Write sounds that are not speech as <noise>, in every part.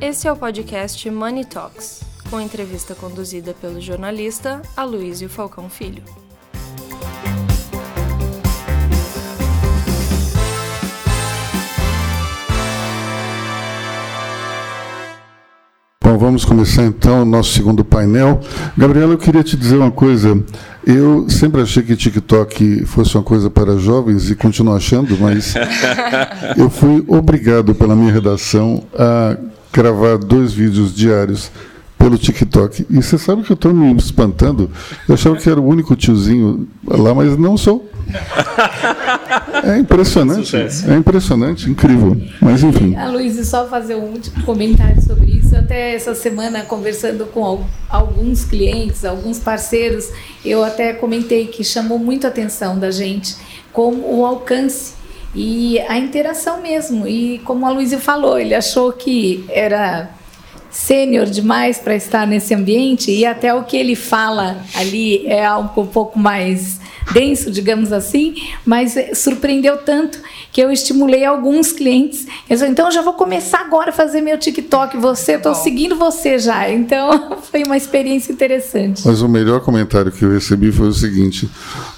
Esse é o podcast Money Talks, com entrevista conduzida pelo jornalista Aloysio Falcão Filho. Bom, vamos começar então o nosso segundo painel. Gabriela, eu queria te dizer uma coisa. Eu sempre achei que TikTok fosse uma coisa para jovens e continuo achando, mas <laughs> eu fui obrigado pela minha redação a gravar dois vídeos diários pelo TikTok. E você sabe que eu estou me espantando? Eu achava que era o único tiozinho lá, mas não sou. É impressionante. É impressionante, incrível. Mas enfim. A Luísa, só fazer um último comentário sobre isso. Até essa semana, conversando com alguns clientes, alguns parceiros, eu até comentei que chamou muito a atenção da gente como o alcance e a interação mesmo. E como a Luísa falou, ele achou que era sênior demais para estar nesse ambiente e até o que ele fala ali é algo um pouco mais denso, digamos assim, mas surpreendeu tanto que eu estimulei alguns clientes. Eu disse, então eu já vou começar agora a fazer meu TikTok. Você, estou seguindo você já. Então <laughs> foi uma experiência interessante. Mas o melhor comentário que eu recebi foi o seguinte: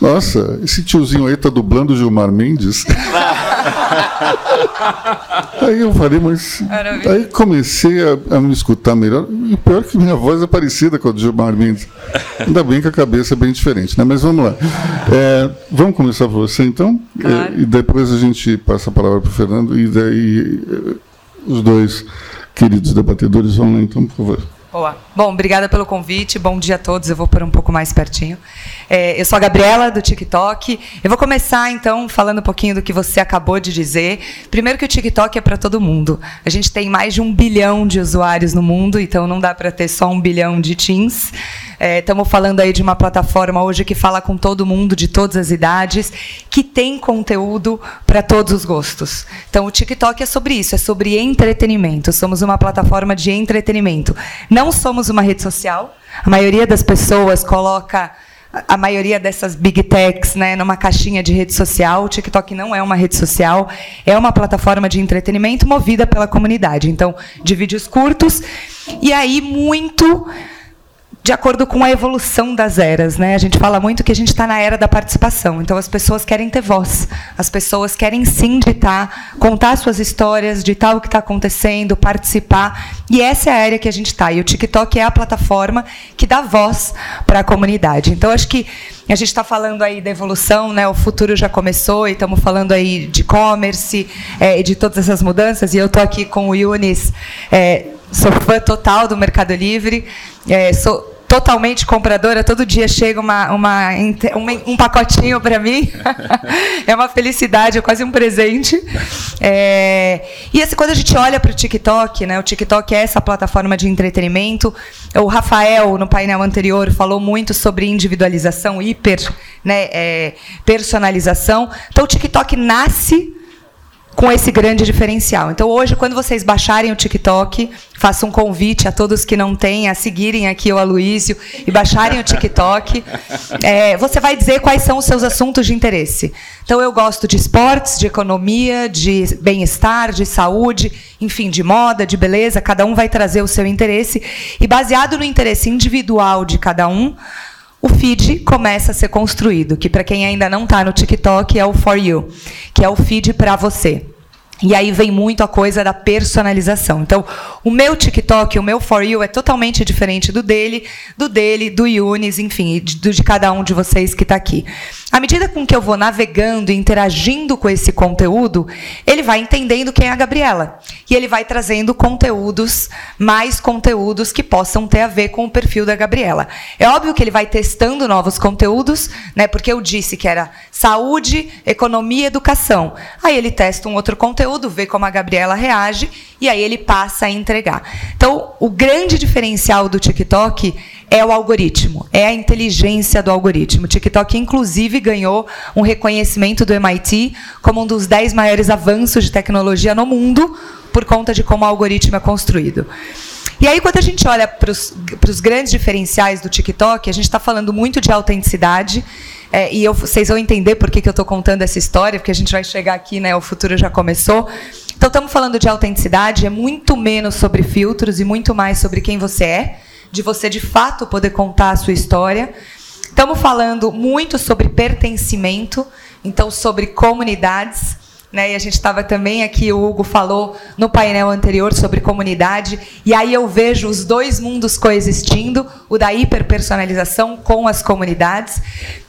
Nossa, esse tiozinho aí tá dublando Gilmar Mendes. <laughs> aí eu falei, mas. Aí comecei a, a, me escutar melhor. E pior que minha voz é parecida com a do Gilmar Mendes. Ainda bem que a cabeça é bem diferente, né? Mas vamos lá. É, vamos começar por você, então? Claro. É, e depois a gente passa a palavra para o Fernando. E daí eh, os dois queridos debatedores vão lá, então, por favor. Boa. Bom, obrigada pelo convite. Bom dia a todos. Eu vou por um pouco mais pertinho. É, eu sou a Gabriela, do TikTok. Eu vou começar, então, falando um pouquinho do que você acabou de dizer. Primeiro que o TikTok é para todo mundo. A gente tem mais de um bilhão de usuários no mundo, então não dá para ter só um bilhão de teens. Estamos é, falando aí de uma plataforma hoje que fala com todo mundo, de todas as idades, que tem conteúdo para todos os gostos. Então, o TikTok é sobre isso, é sobre entretenimento. Somos uma plataforma de entretenimento. Não somos uma rede social. A maioria das pessoas coloca a maioria dessas big techs né, numa caixinha de rede social. O TikTok não é uma rede social, é uma plataforma de entretenimento movida pela comunidade. Então, de vídeos curtos. E aí, muito de acordo com a evolução das eras. Né? A gente fala muito que a gente está na era da participação. Então, as pessoas querem ter voz. As pessoas querem sim ditar, contar suas histórias, ditar o que está acontecendo, participar. E essa é a área que a gente está. E o TikTok é a plataforma que dá voz para a comunidade. Então, acho que a gente está falando aí da evolução, né? O futuro já começou e estamos falando aí de e-commerce é, e de todas essas mudanças. E eu estou aqui com o Yunis, é, sou fã total do Mercado Livre, é, sou totalmente compradora, todo dia chega uma, uma, um pacotinho para mim. <laughs> é uma felicidade, é quase um presente. É, e assim, quando a gente olha para o TikTok, né, o TikTok é essa plataforma de entretenimento. O Rafael, no painel anterior, falou muito sobre individualização, hiper né, é, personalização. Então, o TikTok nasce com esse grande diferencial. Então, hoje, quando vocês baixarem o TikTok, faço um convite a todos que não têm a seguirem aqui o Aloísio e baixarem o TikTok. <laughs> É, você vai dizer quais são os seus assuntos de interesse. Então, eu gosto de esportes, de economia, de bem-estar, de saúde, enfim, de moda, de beleza. Cada um vai trazer o seu interesse. E, baseado no interesse individual de cada um, o feed começa a ser construído, que para quem ainda não está no TikTok é o For You, que é o feed para você. E aí vem muito a coisa da personalização. Então, o meu TikTok, o meu For You é totalmente diferente do dele, do dele, do Yunis, enfim, do de cada um de vocês que está aqui. À medida com que eu vou navegando e interagindo com esse conteúdo, ele vai entendendo quem é a Gabriela. E ele vai trazendo conteúdos, mais conteúdos que possam ter a ver com o perfil da Gabriela. É óbvio que ele vai testando novos conteúdos, né? Porque eu disse que era saúde, economia educação. Aí ele testa um outro conteúdo, vê como a Gabriela reage e aí ele passa a entregar. Então, o grande diferencial do TikTok é o algoritmo, é a inteligência do algoritmo. O TikTok, inclusive, ganhou um reconhecimento do MIT como um dos dez maiores avanços de tecnologia no mundo por conta de como o algoritmo é construído. E aí, quando a gente olha para os grandes diferenciais do TikTok, a gente está falando muito de autenticidade. É, e eu, vocês vão entender por que, que eu estou contando essa história, porque a gente vai chegar aqui, né? O futuro já começou. Então, estamos falando de autenticidade, é muito menos sobre filtros e muito mais sobre quem você é, de você de fato poder contar a sua história. Estamos falando muito sobre pertencimento, então sobre comunidades. Né? E a gente estava também aqui, o Hugo falou no painel anterior sobre comunidade, e aí eu vejo os dois mundos coexistindo, o da hiperpersonalização com as comunidades.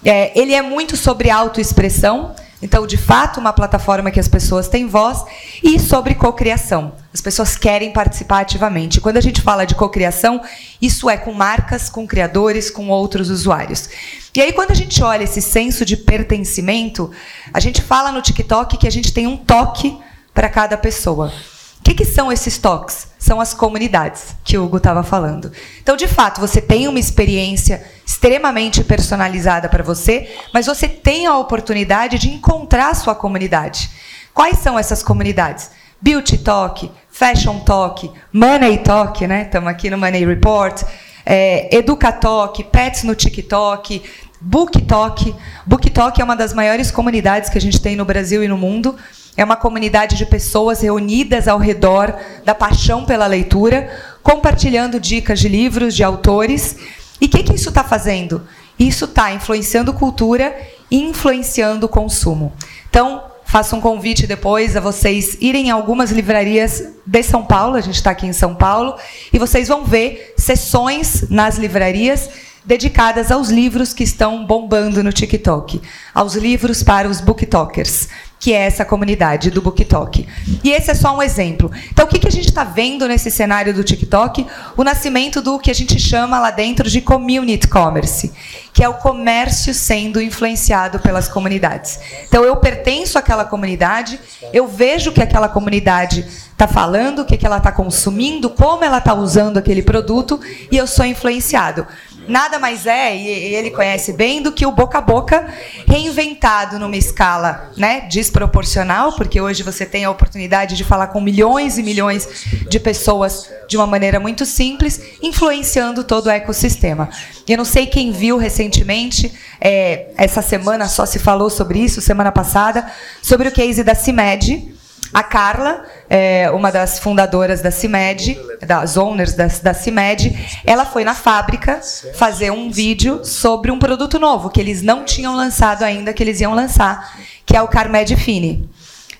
É, ele é muito sobre autoexpressão, então, de fato, uma plataforma que as pessoas têm voz e sobre cocriação. As pessoas querem participar ativamente. Quando a gente fala de cocriação, isso é com marcas, com criadores, com outros usuários. E aí, quando a gente olha esse senso de pertencimento, a gente fala no TikTok que a gente tem um toque para cada pessoa. O que, que, são esses toques? São as comunidades que o Hugo estava falando. Então, de fato, você tem uma experiência extremamente personalizada para você, mas você tem a oportunidade de encontrar a sua comunidade. Quais são essas comunidades? Beauty Talk, Fashion Talk, Money Talk, né? Estamos aqui no Money Report, é, Educatalk, Pets no TikTok, Book Talk. Book Talk é uma das maiores comunidades que a gente tem no Brasil e no mundo. É uma comunidade de pessoas reunidas ao redor da paixão pela leitura, compartilhando dicas de livros, de autores. E o que, que isso está fazendo? Isso está influenciando cultura e influenciando o consumo. Então, faço um convite depois a vocês irem em algumas livrarias de São Paulo, a gente está aqui em São Paulo, e vocês vão ver sessões nas livrarias dedicadas aos livros que estão bombando no TikTok, aos livros para os booktokers que é essa comunidade do BookTok. E esse é só um exemplo. Então, o que, a gente está vendo nesse cenário do TikTok? O nascimento do que a gente chama lá dentro de community commerce, que é o comércio sendo influenciado pelas comunidades. Então, eu pertenço àquela comunidade, eu vejo o que aquela comunidade está falando, o que, que ela está consumindo, como ela está usando aquele produto, e eu sou influenciado nada mais é, e ele conhece bem, do que o boca a boca reinventado numa escala né, desproporcional, porque hoje você tem a oportunidade de falar com milhões e milhões de pessoas de uma maneira muito simples, influenciando todo o ecossistema. Eu não sei quem viu recentemente, é, essa semana só se falou sobre isso, semana passada, sobre o case da CIMED, a Carla, é, uma das fundadoras da CIMED, das owners da, da CIMED, ela foi na fábrica fazer um vídeo sobre um produto novo que eles não tinham lançado ainda, que eles iam lançar, que é o Carmed Fine.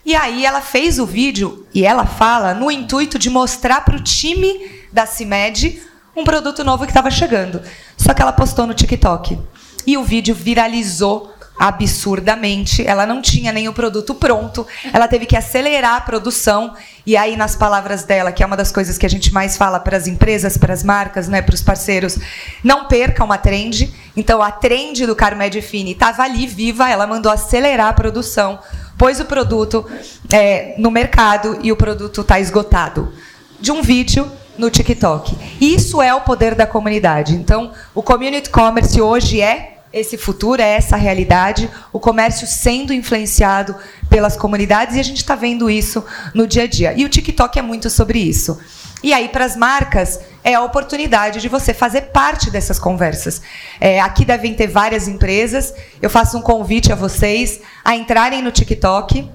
E aí ela fez o vídeo e ela fala no intuito de mostrar para o time da CIMED um produto novo que estava chegando. Só que ela postou no TikTok. E o vídeo viralizou absurdamente. Ela não tinha nem o produto pronto, ela teve que acelerar a produção. E aí, nas palavras dela, que é uma das coisas que a gente mais fala para as empresas, para as marcas, né, para os parceiros, não perca uma trend. Então, a trend do Carmed Fini estava ali viva, ela mandou acelerar a produção, pôs o produto é, no mercado e o produto está esgotado. De um vídeo no TikTok. Isso é o poder da comunidade. Então, o community commerce hoje é esse futuro, é essa realidade, o comércio sendo influenciado pelas comunidades e a gente está vendo isso no dia a dia. E o TikTok é muito sobre isso. E aí, para as marcas, é a oportunidade de você fazer parte dessas conversas. É, aqui devem ter várias empresas. Eu faço um convite a vocês a entrarem no TikTok.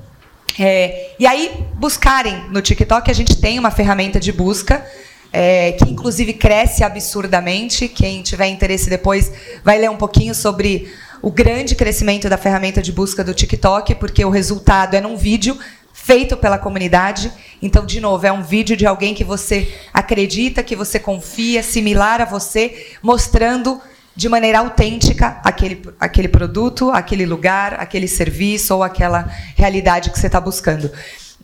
É, e aí, buscarem no TikTok, a gente tem uma ferramenta de busca é, que inclusive cresce absurdamente. Quem tiver interesse depois vai ler um pouquinho sobre o grande crescimento da ferramenta de busca do TikTok, porque o resultado é num vídeo feito pela comunidade. Então, de novo, é um vídeo de alguém que você acredita, que você confia, similar a você, mostrando de maneira autêntica aquele, aquele produto, aquele lugar, aquele serviço ou aquela realidade que você está buscando.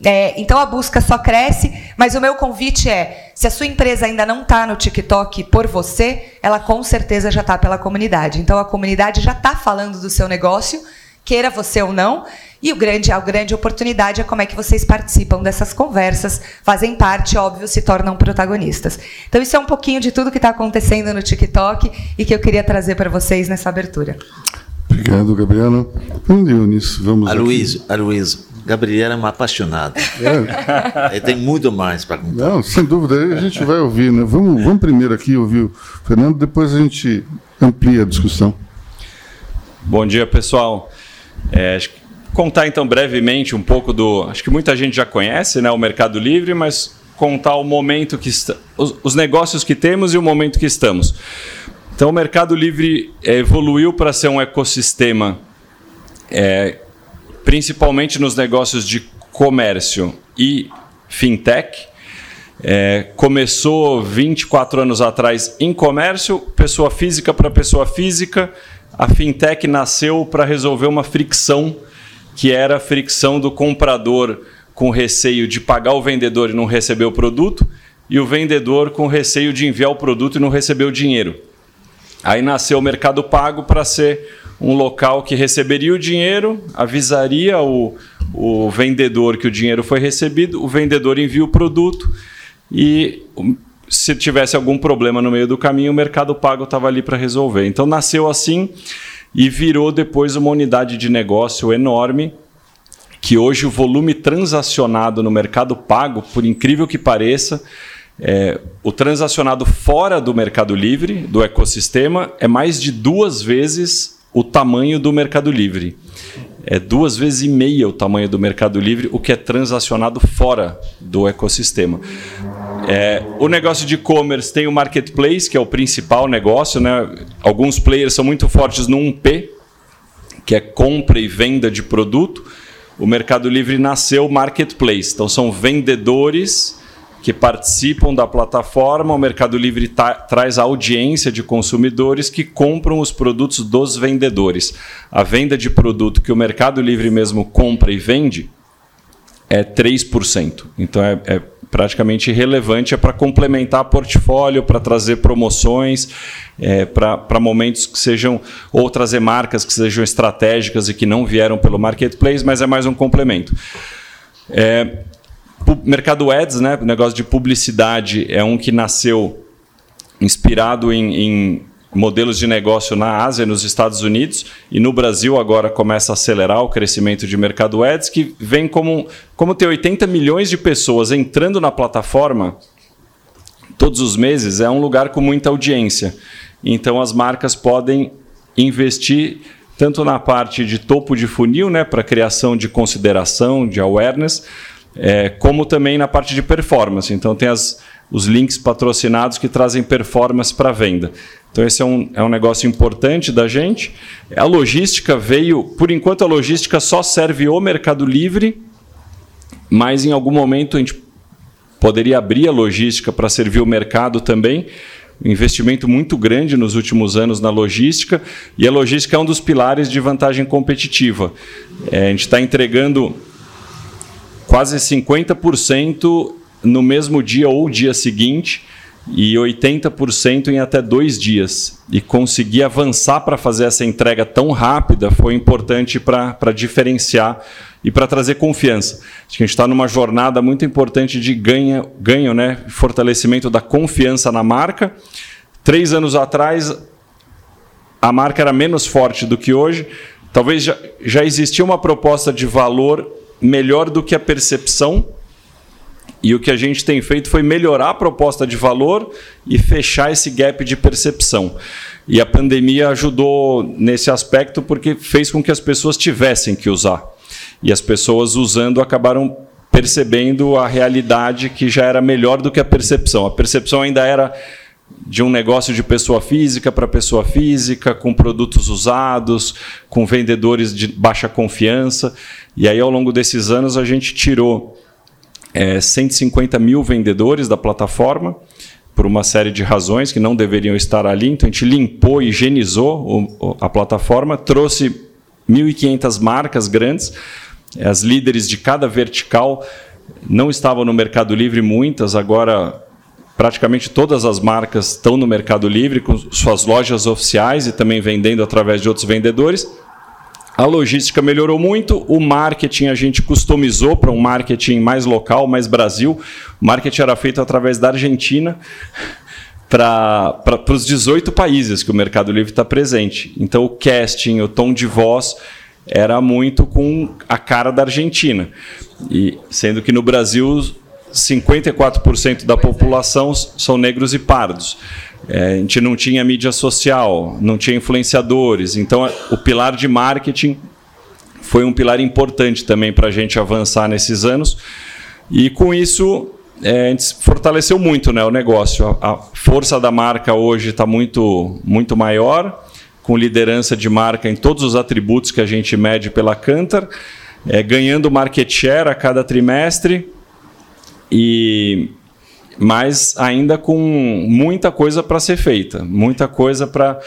É, então a busca só cresce, mas o meu convite é: se a sua empresa ainda não está no TikTok por você, ela com certeza já está pela comunidade. Então a comunidade já está falando do seu negócio, queira você ou não. E o grande, a grande oportunidade é como é que vocês participam dessas conversas, fazem parte, óbvio, se tornam protagonistas. Então, isso é um pouquinho de tudo que está acontecendo no TikTok e que eu queria trazer para vocês nessa abertura. Obrigado, Gabriela. Vamos, vamos Aloysio, Aloysio, Gabriela é uma apaixonada. É. tem muito mais para contar. Não, sem dúvida, a gente vai ouvir, né? Vamos, vamos primeiro aqui ouvir o Fernando, depois a gente amplia a discussão. Bom dia, pessoal. É, contar então brevemente um pouco do, acho que muita gente já conhece, né, o Mercado Livre, mas contar o momento que está, os, os negócios que temos e o momento que estamos. Então, o Mercado Livre é, evoluiu para ser um ecossistema, é, principalmente nos negócios de comércio e fintech. É, começou 24 anos atrás em comércio, pessoa física para pessoa física. A fintech nasceu para resolver uma fricção, que era a fricção do comprador com receio de pagar o vendedor e não receber o produto, e o vendedor com receio de enviar o produto e não receber o dinheiro. Aí nasceu o Mercado Pago para ser um local que receberia o dinheiro, avisaria o, o vendedor que o dinheiro foi recebido, o vendedor envia o produto e se tivesse algum problema no meio do caminho, o Mercado Pago estava ali para resolver. Então nasceu assim e virou depois uma unidade de negócio enorme que hoje o volume transacionado no mercado pago, por incrível que pareça, é, o transacionado fora do Mercado Livre, do ecossistema, é mais de duas vezes o tamanho do Mercado Livre. É duas vezes e meia o tamanho do Mercado Livre, o que é transacionado fora do ecossistema. É, o negócio de e-commerce tem o marketplace, que é o principal negócio. Né? Alguns players são muito fortes no 1P, que é compra e venda de produto o Mercado Livre nasceu marketplace. Então são vendedores que participam da plataforma. O Mercado Livre traz a audiência de consumidores que compram os produtos dos vendedores. A venda de produto que o Mercado Livre mesmo compra e vende é 3%. Então é, é praticamente irrelevante, é para complementar portfólio, para trazer promoções, é, para momentos que sejam, ou trazer marcas que sejam estratégicas e que não vieram pelo marketplace, mas é mais um complemento. É, mercado Ads, né, o negócio de publicidade, é um que nasceu inspirado em, em modelos de negócio na Ásia, nos Estados Unidos e no Brasil agora começa a acelerar o crescimento de mercado ads, que vem como, como ter 80 milhões de pessoas entrando na plataforma todos os meses, é um lugar com muita audiência. Então as marcas podem investir tanto na parte de topo de funil, né, para criação de consideração, de awareness, é, como também na parte de performance. Então tem as, os links patrocinados que trazem performance para venda. Então, esse é um, é um negócio importante da gente. A logística veio, por enquanto, a logística só serve o Mercado Livre, mas em algum momento a gente poderia abrir a logística para servir o mercado também. Um investimento muito grande nos últimos anos na logística, e a logística é um dos pilares de vantagem competitiva. É, a gente está entregando quase 50% no mesmo dia ou dia seguinte e 80% em até dois dias. E conseguir avançar para fazer essa entrega tão rápida foi importante para diferenciar e para trazer confiança. Acho que a gente está numa jornada muito importante de ganha, ganho, né? fortalecimento da confiança na marca. Três anos atrás, a marca era menos forte do que hoje. Talvez já, já existia uma proposta de valor melhor do que a percepção e o que a gente tem feito foi melhorar a proposta de valor e fechar esse gap de percepção. E a pandemia ajudou nesse aspecto porque fez com que as pessoas tivessem que usar. E as pessoas usando acabaram percebendo a realidade que já era melhor do que a percepção. A percepção ainda era de um negócio de pessoa física para pessoa física, com produtos usados, com vendedores de baixa confiança. E aí, ao longo desses anos, a gente tirou é, 150 mil vendedores da plataforma, por uma série de razões que não deveriam estar ali. Então a gente limpou, higienizou o, a plataforma, trouxe 1.500 marcas grandes, as líderes de cada vertical não estavam no Mercado Livre, muitas, agora praticamente todas as marcas estão no Mercado Livre, com suas lojas oficiais e também vendendo através de outros vendedores. A logística melhorou muito, o marketing a gente customizou para um marketing mais local, mais Brasil. O marketing era feito através da Argentina para os 18 países que o Mercado Livre está presente. Então o casting, o tom de voz era muito com a cara da Argentina. E sendo que no Brasil 54% da população são negros e pardos. É, a gente não tinha mídia social, não tinha influenciadores. Então, o pilar de marketing foi um pilar importante também para a gente avançar nesses anos. E com isso, é, a gente fortaleceu muito né, o negócio. A, a força da marca hoje está muito, muito maior, com liderança de marca em todos os atributos que a gente mede pela Cantar, é, ganhando market share a cada trimestre, e mas ainda com muita coisa para ser feita, muita coisa para.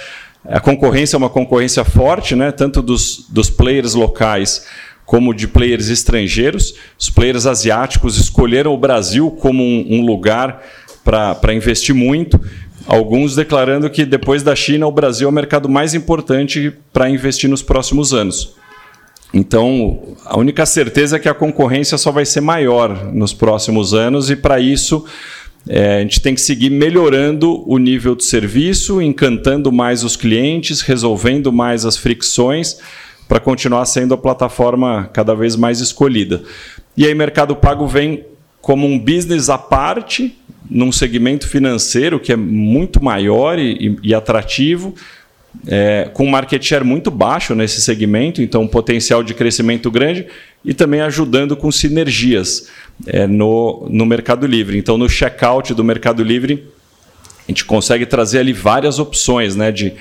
A concorrência é uma concorrência forte, né? tanto dos, dos players locais como de players estrangeiros. Os players asiáticos escolheram o Brasil como um, um lugar para investir muito. Alguns declarando que depois da China, o Brasil é o mercado mais importante para investir nos próximos anos. Então, a única certeza é que a concorrência só vai ser maior nos próximos anos, e para isso é, a gente tem que seguir melhorando o nível de serviço, encantando mais os clientes, resolvendo mais as fricções para continuar sendo a plataforma cada vez mais escolhida. E aí, Mercado Pago vem como um business à parte, num segmento financeiro que é muito maior e, e atrativo, é, com um market share muito baixo nesse segmento, então um potencial de crescimento grande e também ajudando com sinergias é, no, no Mercado Livre. Então, no checkout do Mercado Livre, a gente consegue trazer ali várias opções né, de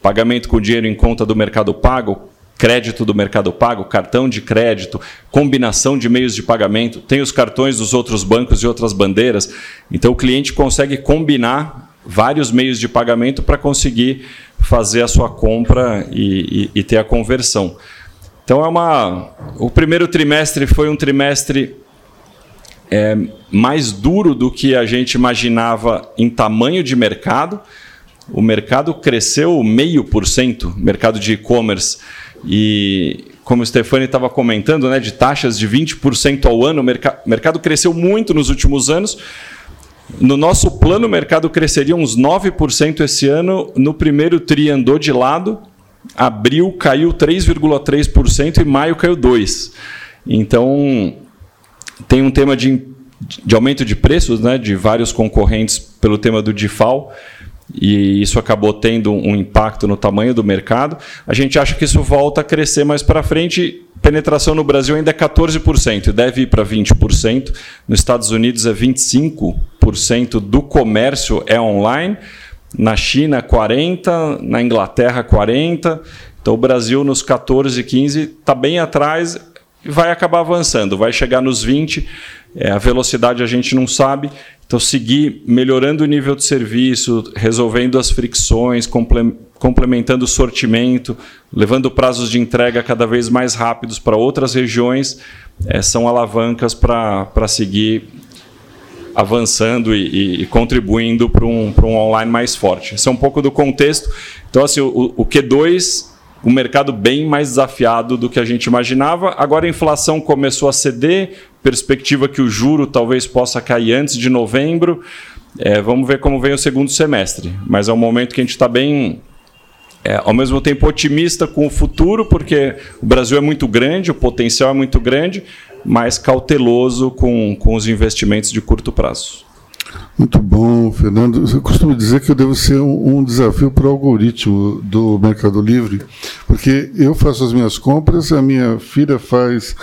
pagamento com dinheiro em conta do Mercado Pago, crédito do Mercado Pago, cartão de crédito, combinação de meios de pagamento, tem os cartões dos outros bancos e outras bandeiras. Então o cliente consegue combinar vários meios de pagamento para conseguir fazer a sua compra e, e, e, ter a conversão. Então é uma. O primeiro trimestre foi um trimestre é, mais duro do que a gente imaginava em tamanho de mercado. O mercado cresceu meio por cento, mercado de e-commerce. E como o Stefani estava comentando, né, de taxas de 20% ao ano, o merc mercado cresceu muito nos últimos anos. No nosso plano, o mercado cresceria uns 9% esse ano. No primeiro tri andou de lado, abril caiu 3,3% e maio caiu 2%. Então, tem um tema de, de aumento de preços né, de vários concorrentes pelo tema do DIFAL e isso acabou tendo um impacto no tamanho do mercado. A gente acha que isso volta a crescer mais para frente. Penetração no Brasil ainda é 14%, deve ir para 20%. Nos Estados Unidos é 25% do comércio é online. Na China, 40%, na Inglaterra, 40%. Então o Brasil nos 14, 15 está bem atrás e vai acabar avançando, vai chegar nos 20. É, a velocidade a gente não sabe, então, seguir melhorando o nível de serviço, resolvendo as fricções, complementando o sortimento, levando prazos de entrega cada vez mais rápidos para outras regiões, é, são alavancas para seguir avançando e, e contribuindo para um, um online mais forte. Esse é um pouco do contexto. Então, assim, o, o Q2 um mercado bem mais desafiado do que a gente imaginava. Agora a inflação começou a ceder, perspectiva que o juro talvez possa cair antes de novembro. É, vamos ver como vem o segundo semestre. Mas é um momento que a gente está bem, é, ao mesmo tempo, otimista com o futuro, porque o Brasil é muito grande, o potencial é muito grande, mas cauteloso com, com os investimentos de curto prazo. Muito bom, Fernando. Eu costumo dizer que eu devo ser um, um, desafio para o algoritmo do Mercado Livre, porque eu faço as minhas compras, a minha filha faz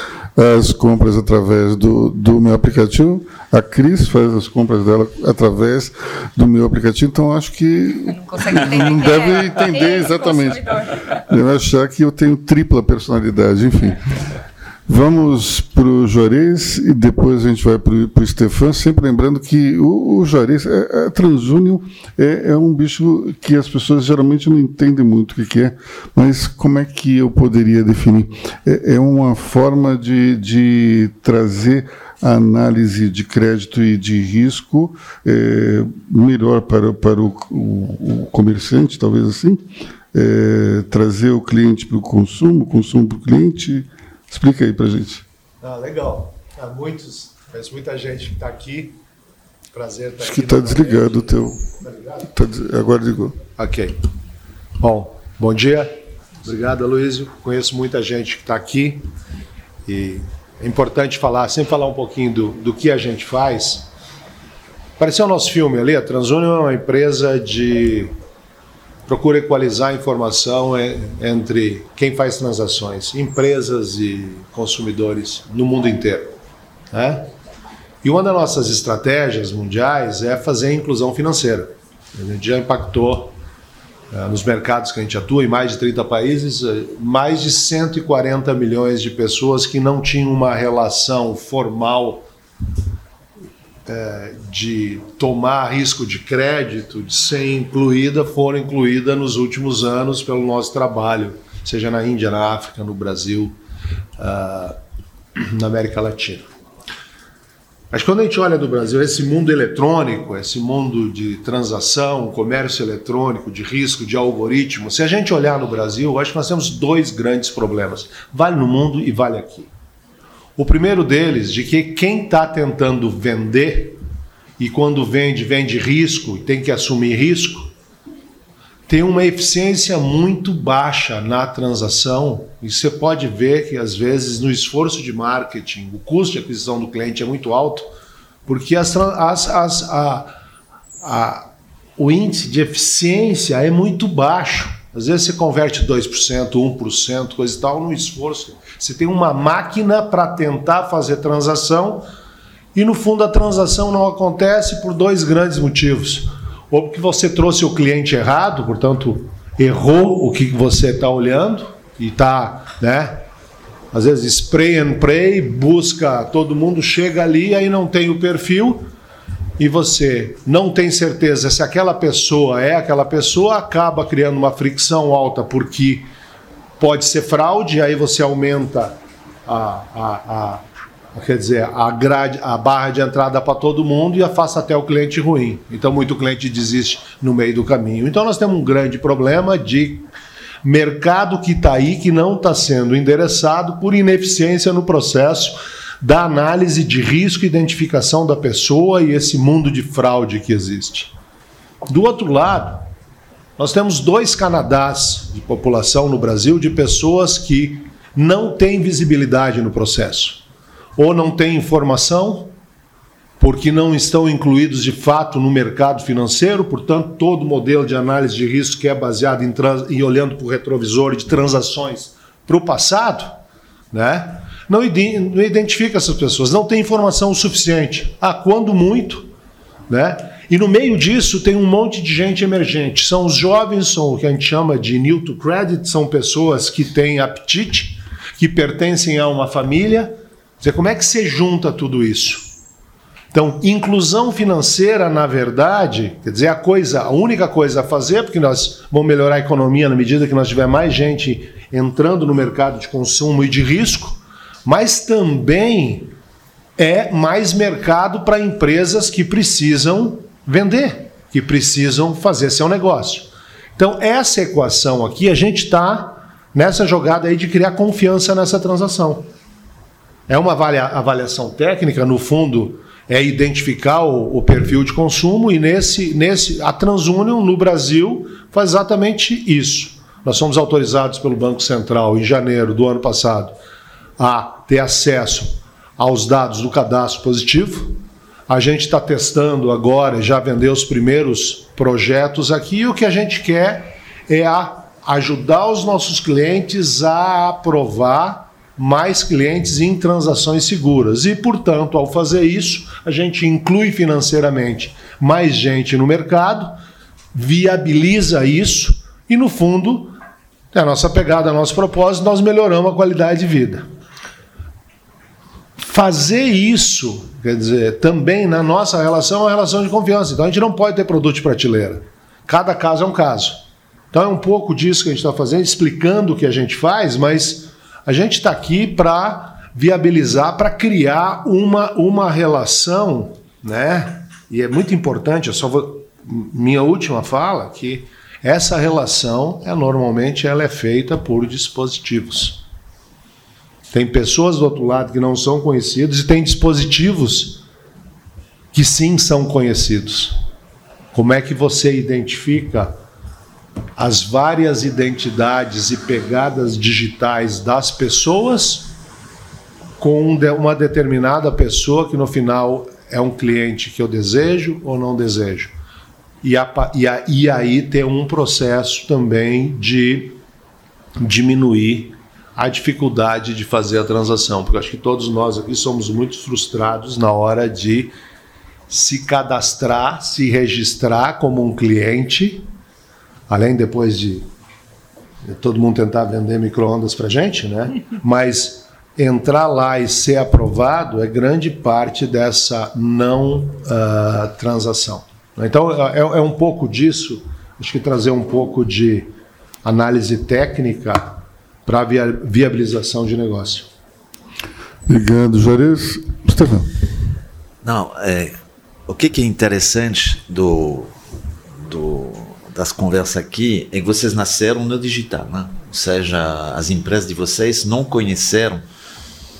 as compras através do, do meu aplicativo, a Cris faz as compras dela através do meu aplicativo, então acho que não, não deve <laughs> é. entender exatamente. Deve achar que eu tenho tripla personalidade, enfim. Vamos para o Juarez e depois a gente vai para o Stefan, sempre lembrando que o, o Juarez, é, é, transúnio é, é, um bicho que as pessoas geralmente não entendem muito o que, que é, mas como é que eu poderia definir? É, é uma forma de, de trazer a análise de crédito e de risco é, melhor para, para o, o, o comerciante, talvez assim, é, trazer o cliente para o consumo, consumo para o cliente Explica aí para gente. Ah, legal. Há muitos, mas muita gente que está aqui. Prazer estar Acho aqui. Acho que está desligado o teu. Está ligado? Tá, agora ligou. Ok. Bom, bom dia. Obrigado, Aloysio. Conheço muita gente que está aqui e é importante falar, sempre falar um pouquinho do, do que a gente faz. Apareceu o nosso filme ali, a Transunion é uma empresa de procura equalizar a informação entre quem faz transações, empresas e consumidores no mundo inteiro. Né? E uma das nossas estratégias mundiais é fazer a inclusão financeira. A gente já impactou uh, nos mercados que a gente atua, em mais de 30 países, uh, mais de 140 milhões de pessoas que não tinham uma relação formal é, de tomar risco de crédito, de ser incluída, foram incluídas nos últimos anos pelo nosso trabalho, seja na Índia, na África, no Brasil, uh, na América Latina. Mas quando a gente olha do Brasil, esse mundo eletrônico, esse mundo de transação, comércio eletrônico, de risco, de algoritmo, se a gente olhar no Brasil, acho que nós temos dois grandes problemas. Vale no mundo e vale aqui. O primeiro deles, de que quem está tentando vender, e quando vende, vende risco e tem que assumir risco, tem uma eficiência muito baixa na transação. E você pode ver que, às vezes, no esforço de marketing, o custo de aquisição do cliente é muito alto, porque as, as, as, a, a, o índice de eficiência é muito baixo. Às vezes você converte 2%, 1%, coisa e tal, no esforço. Você tem uma máquina para tentar fazer transação e no fundo a transação não acontece por dois grandes motivos. Ou porque você trouxe o cliente errado, portanto, errou o que você está olhando e está, né? Às vezes spray and pray, busca, todo mundo chega ali, aí não tem o perfil e você não tem certeza se aquela pessoa é aquela pessoa, acaba criando uma fricção alta porque pode ser fraude, aí você aumenta a, a, a quer dizer, a, grade, a barra de entrada para todo mundo e afasta até o cliente ruim. Então, muito cliente desiste no meio do caminho. Então, nós temos um grande problema de mercado que está aí, que não está sendo endereçado por ineficiência no processo da análise de risco e identificação da pessoa e esse mundo de fraude que existe. Do outro lado, nós temos dois Canadás de população no Brasil de pessoas que não têm visibilidade no processo. Ou não têm informação, porque não estão incluídos de fato no mercado financeiro, portanto, todo modelo de análise de risco que é baseado em, em olhando para o retrovisor de transações para o passado, né? Não, não identifica essas pessoas, não tem informação suficiente. Ah, quando muito, né? E no meio disso tem um monte de gente emergente. São os jovens, são o que a gente chama de new to credit, são pessoas que têm apetite, que pertencem a uma família. Dizer, como é que você junta tudo isso? Então, inclusão financeira, na verdade, quer dizer, a coisa, a única coisa a fazer, porque nós vamos melhorar a economia na medida que nós tiver mais gente entrando no mercado de consumo e de risco, mas também é mais mercado para empresas que precisam vender, que precisam fazer seu negócio. Então, essa equação aqui, a gente está nessa jogada aí de criar confiança nessa transação. É uma avaliação técnica, no fundo, é identificar o, o, perfil de consumo e nesse, nesse a TransUnion no Brasil faz exatamente isso. Nós somos autorizados pelo Banco Central em janeiro do ano passado a ter acesso aos dados do cadastro positivo. A gente está testando agora, já vendeu os primeiros projetos aqui, e o que a gente quer é ajudar os nossos clientes a aprovar mais clientes em transações seguras. E, portanto, ao fazer isso, a gente inclui financeiramente mais gente no mercado, viabiliza isso e, no fundo, é a nossa pegada, nosso propósito, nós melhoramos a qualidade de vida fazer isso, quer dizer, também na nossa relação é uma relação de confiança. Então a gente não pode ter produto de prateleira. Cada caso é um caso. Então é um pouco disso que a gente está fazendo, explicando o que a gente faz, mas a gente está aqui para viabilizar, para criar uma, uma relação, né? E é muito importante, eu só vou, minha última fala, que essa relação é normalmente ela é feita por dispositivos. Tem pessoas do outro lado que não são conhecidas e tem dispositivos que sim são conhecidos. Como é que você identifica as várias identidades e pegadas digitais das pessoas com uma determinada pessoa que no final é um cliente que eu desejo ou não desejo? e, a, e, a, e aí ter um processo também de diminuir a dificuldade de fazer a transação, porque acho que todos nós aqui somos muito frustrados na hora de se cadastrar, se registrar como um cliente, além depois de todo mundo tentar vender micro-ondas para gente, né? <laughs> Mas entrar lá e ser aprovado é grande parte dessa não uh, transação. Então é, é, um pouco disso, acho que trazer um pouco de análise técnica para a viabilização de negócio. Obrigado, Juarez. Stefano. Não, é, o que, que é interessante do, do das conversas aqui é que vocês nasceram no digital, né? Ou seja, as empresas de vocês não conheceram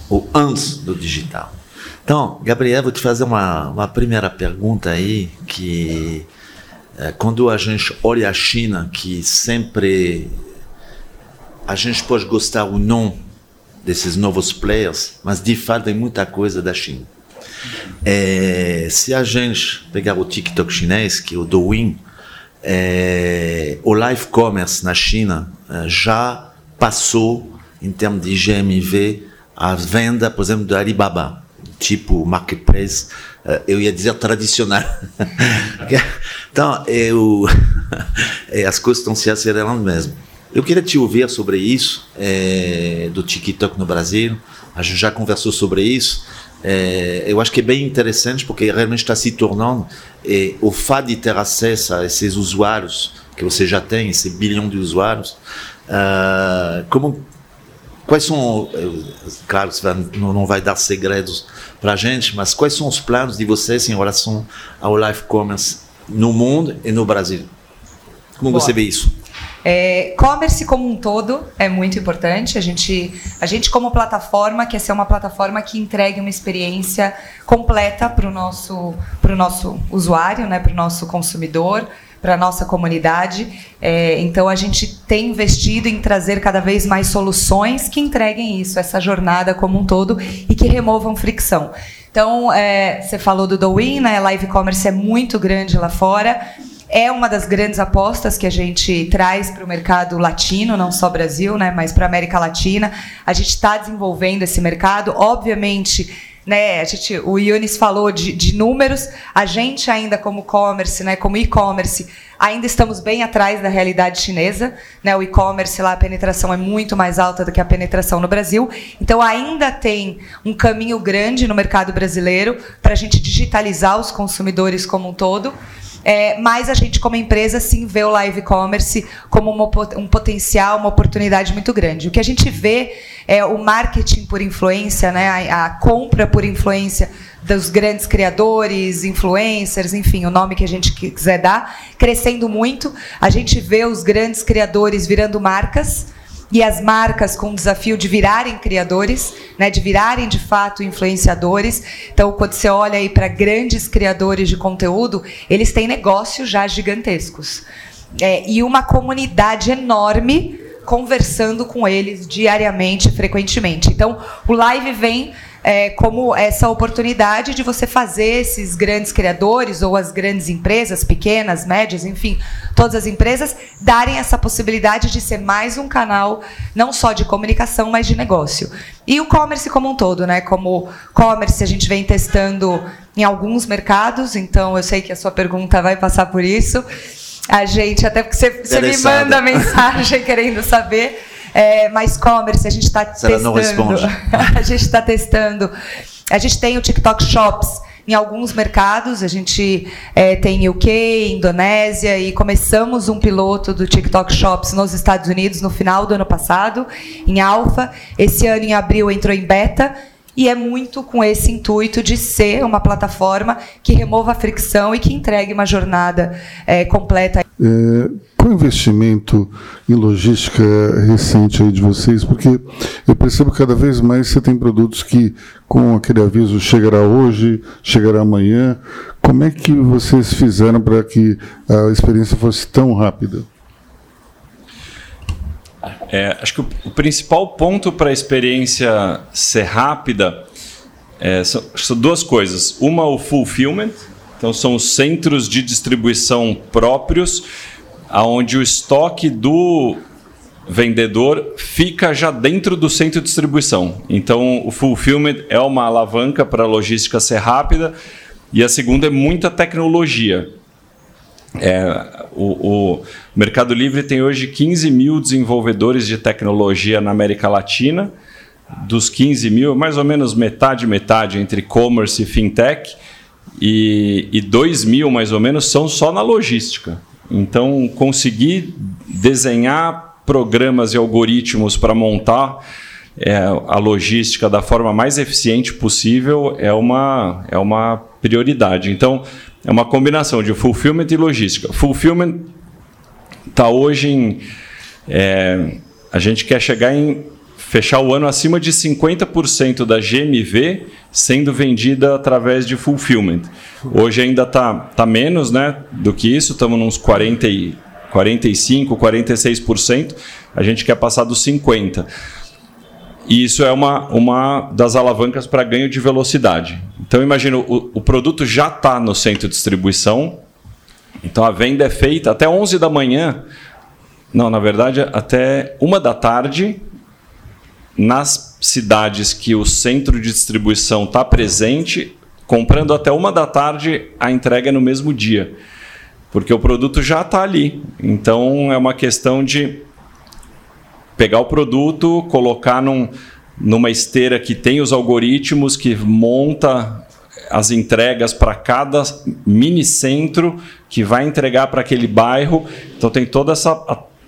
o antes do digital. Então, Gabriel, vou te fazer uma, uma primeira pergunta aí, que é, quando a gente olha a China, que sempre a gente pode gostar ou não desses novos players, mas de fato tem muita coisa da China. É, se a gente pegar o TikTok chinês, que é o Douyin, é, o live commerce na China é, já passou, em termos de GMV, a venda, por exemplo, do Alibaba, tipo marketplace, é, eu ia dizer tradicional. <laughs> então, eu, <laughs> é, as coisas estão se acelerando mesmo. Eu queria te ouvir sobre isso, é, do TikTok no Brasil. A gente já conversou sobre isso. É, eu acho que é bem interessante porque realmente está se tornando é, o fato de ter acesso a esses usuários que você já tem, esse bilhão de usuários, uh, como quais são, claro, você não, não vai dar segredos para a gente, mas quais são os planos de vocês em relação ao live commerce no mundo e no Brasil? Como Boa. você vê isso? É, commerce como um todo é muito importante. A gente, a gente como plataforma quer ser uma plataforma que entregue uma experiência completa para o nosso, nosso usuário, né, para o nosso consumidor, para a nossa comunidade. É, então a gente tem investido em trazer cada vez mais soluções que entreguem isso, essa jornada como um todo e que removam fricção. Então, é, você falou do Douyin, né? Live commerce é muito grande lá fora é uma das grandes apostas que a gente traz para o mercado latino, não só Brasil, né, mas para a América Latina. A gente está desenvolvendo esse mercado, obviamente. Né, a gente, o Yunis falou de, de números, a gente ainda como commerce, né, como e-commerce, ainda estamos bem atrás da realidade chinesa. Né, o e-commerce lá, a penetração é muito mais alta do que a penetração no Brasil. Então ainda tem um caminho grande no mercado brasileiro para a gente digitalizar os consumidores como um todo. É, mas a gente, como empresa, sim vê o live commerce como uma, um potencial, uma oportunidade muito grande. O que a gente vê é o marketing por influência, né, a, a compra por influência dos grandes criadores, influencers, enfim, o nome que a gente quiser dar, crescendo muito. A gente vê os grandes criadores virando marcas e as marcas com o desafio de virarem criadores, né, de virarem de fato influenciadores. Então, quando você olha aí para grandes criadores de conteúdo, eles têm negócios já gigantescos é, e uma comunidade enorme conversando com eles diariamente, frequentemente. Então, o live vem é, como essa oportunidade de você fazer esses grandes criadores ou as grandes empresas, pequenas, médias, enfim, todas as empresas, darem essa possibilidade de ser mais um canal, não só de comunicação, mas de negócio. E o commerce como um todo, né? Como commerce, a gente vem testando em alguns mercados, então eu sei que a sua pergunta vai passar por isso. A gente, até porque você, você me manda mensagem <laughs> querendo saber. É, mais commerce, a gente está testando. Não responde. <laughs> a gente está testando. A gente tem o TikTok Shops em alguns mercados. A gente é, tem UK, Indonésia e começamos um piloto do TikTok Shops nos Estados Unidos no final do ano passado, em alfa. Esse ano, em abril, entrou em beta. E é muito com esse intuito de ser uma plataforma que remova a fricção e que entregue uma jornada é, completa. É, qual o investimento em logística recente aí de vocês? Porque eu percebo que cada vez mais você tem produtos que, com aquele aviso, chegará hoje, chegará amanhã. Como é que vocês fizeram para que a experiência fosse tão rápida? É, acho que o, o, principal ponto para a experiência ser rápida é, são, são, duas coisas. Uma, o fulfillment, Então são centros de distribuição próprios, aonde o estoque do vendedor fica já dentro do centro de distribuição. Então o fulfillment é uma alavanca para a logística ser rápida e a segunda é muita tecnologia. É, o, o, Mercado Livre tem hoje 15 mil desenvolvedores de tecnologia na América Latina. Dos 15 mil, mais ou menos metade, metade entre e-commerce e fintech. E, e 2 mil, mais ou menos, são só na logística. Então, conseguir desenhar programas e algoritmos para montar é, a logística da forma mais eficiente possível é uma, é uma prioridade. Então, é uma combinação de fulfillment e logística. Fulfillment está hoje em. É, a gente quer chegar em fechar o ano acima de 50% da GMV sendo vendida através de fulfillment. Hoje ainda está tá menos né, do que isso, estamos nos 40 e, 45%, 46%. A gente quer passar dos 50%. E isso é uma, uma das alavancas para ganho de velocidade. Então, imagina, o, o produto já está no centro de distribuição, então a venda é feita até 11 da manhã, não, na verdade, até uma da tarde, nas cidades que o centro de distribuição está presente, comprando até uma da tarde, a entrega é no mesmo dia. Porque o produto já está ali. Então é uma questão de pegar o produto, colocar num, numa esteira que tem os algoritmos que monta as entregas para cada mini centro que vai entregar para aquele bairro. Então tem toda essa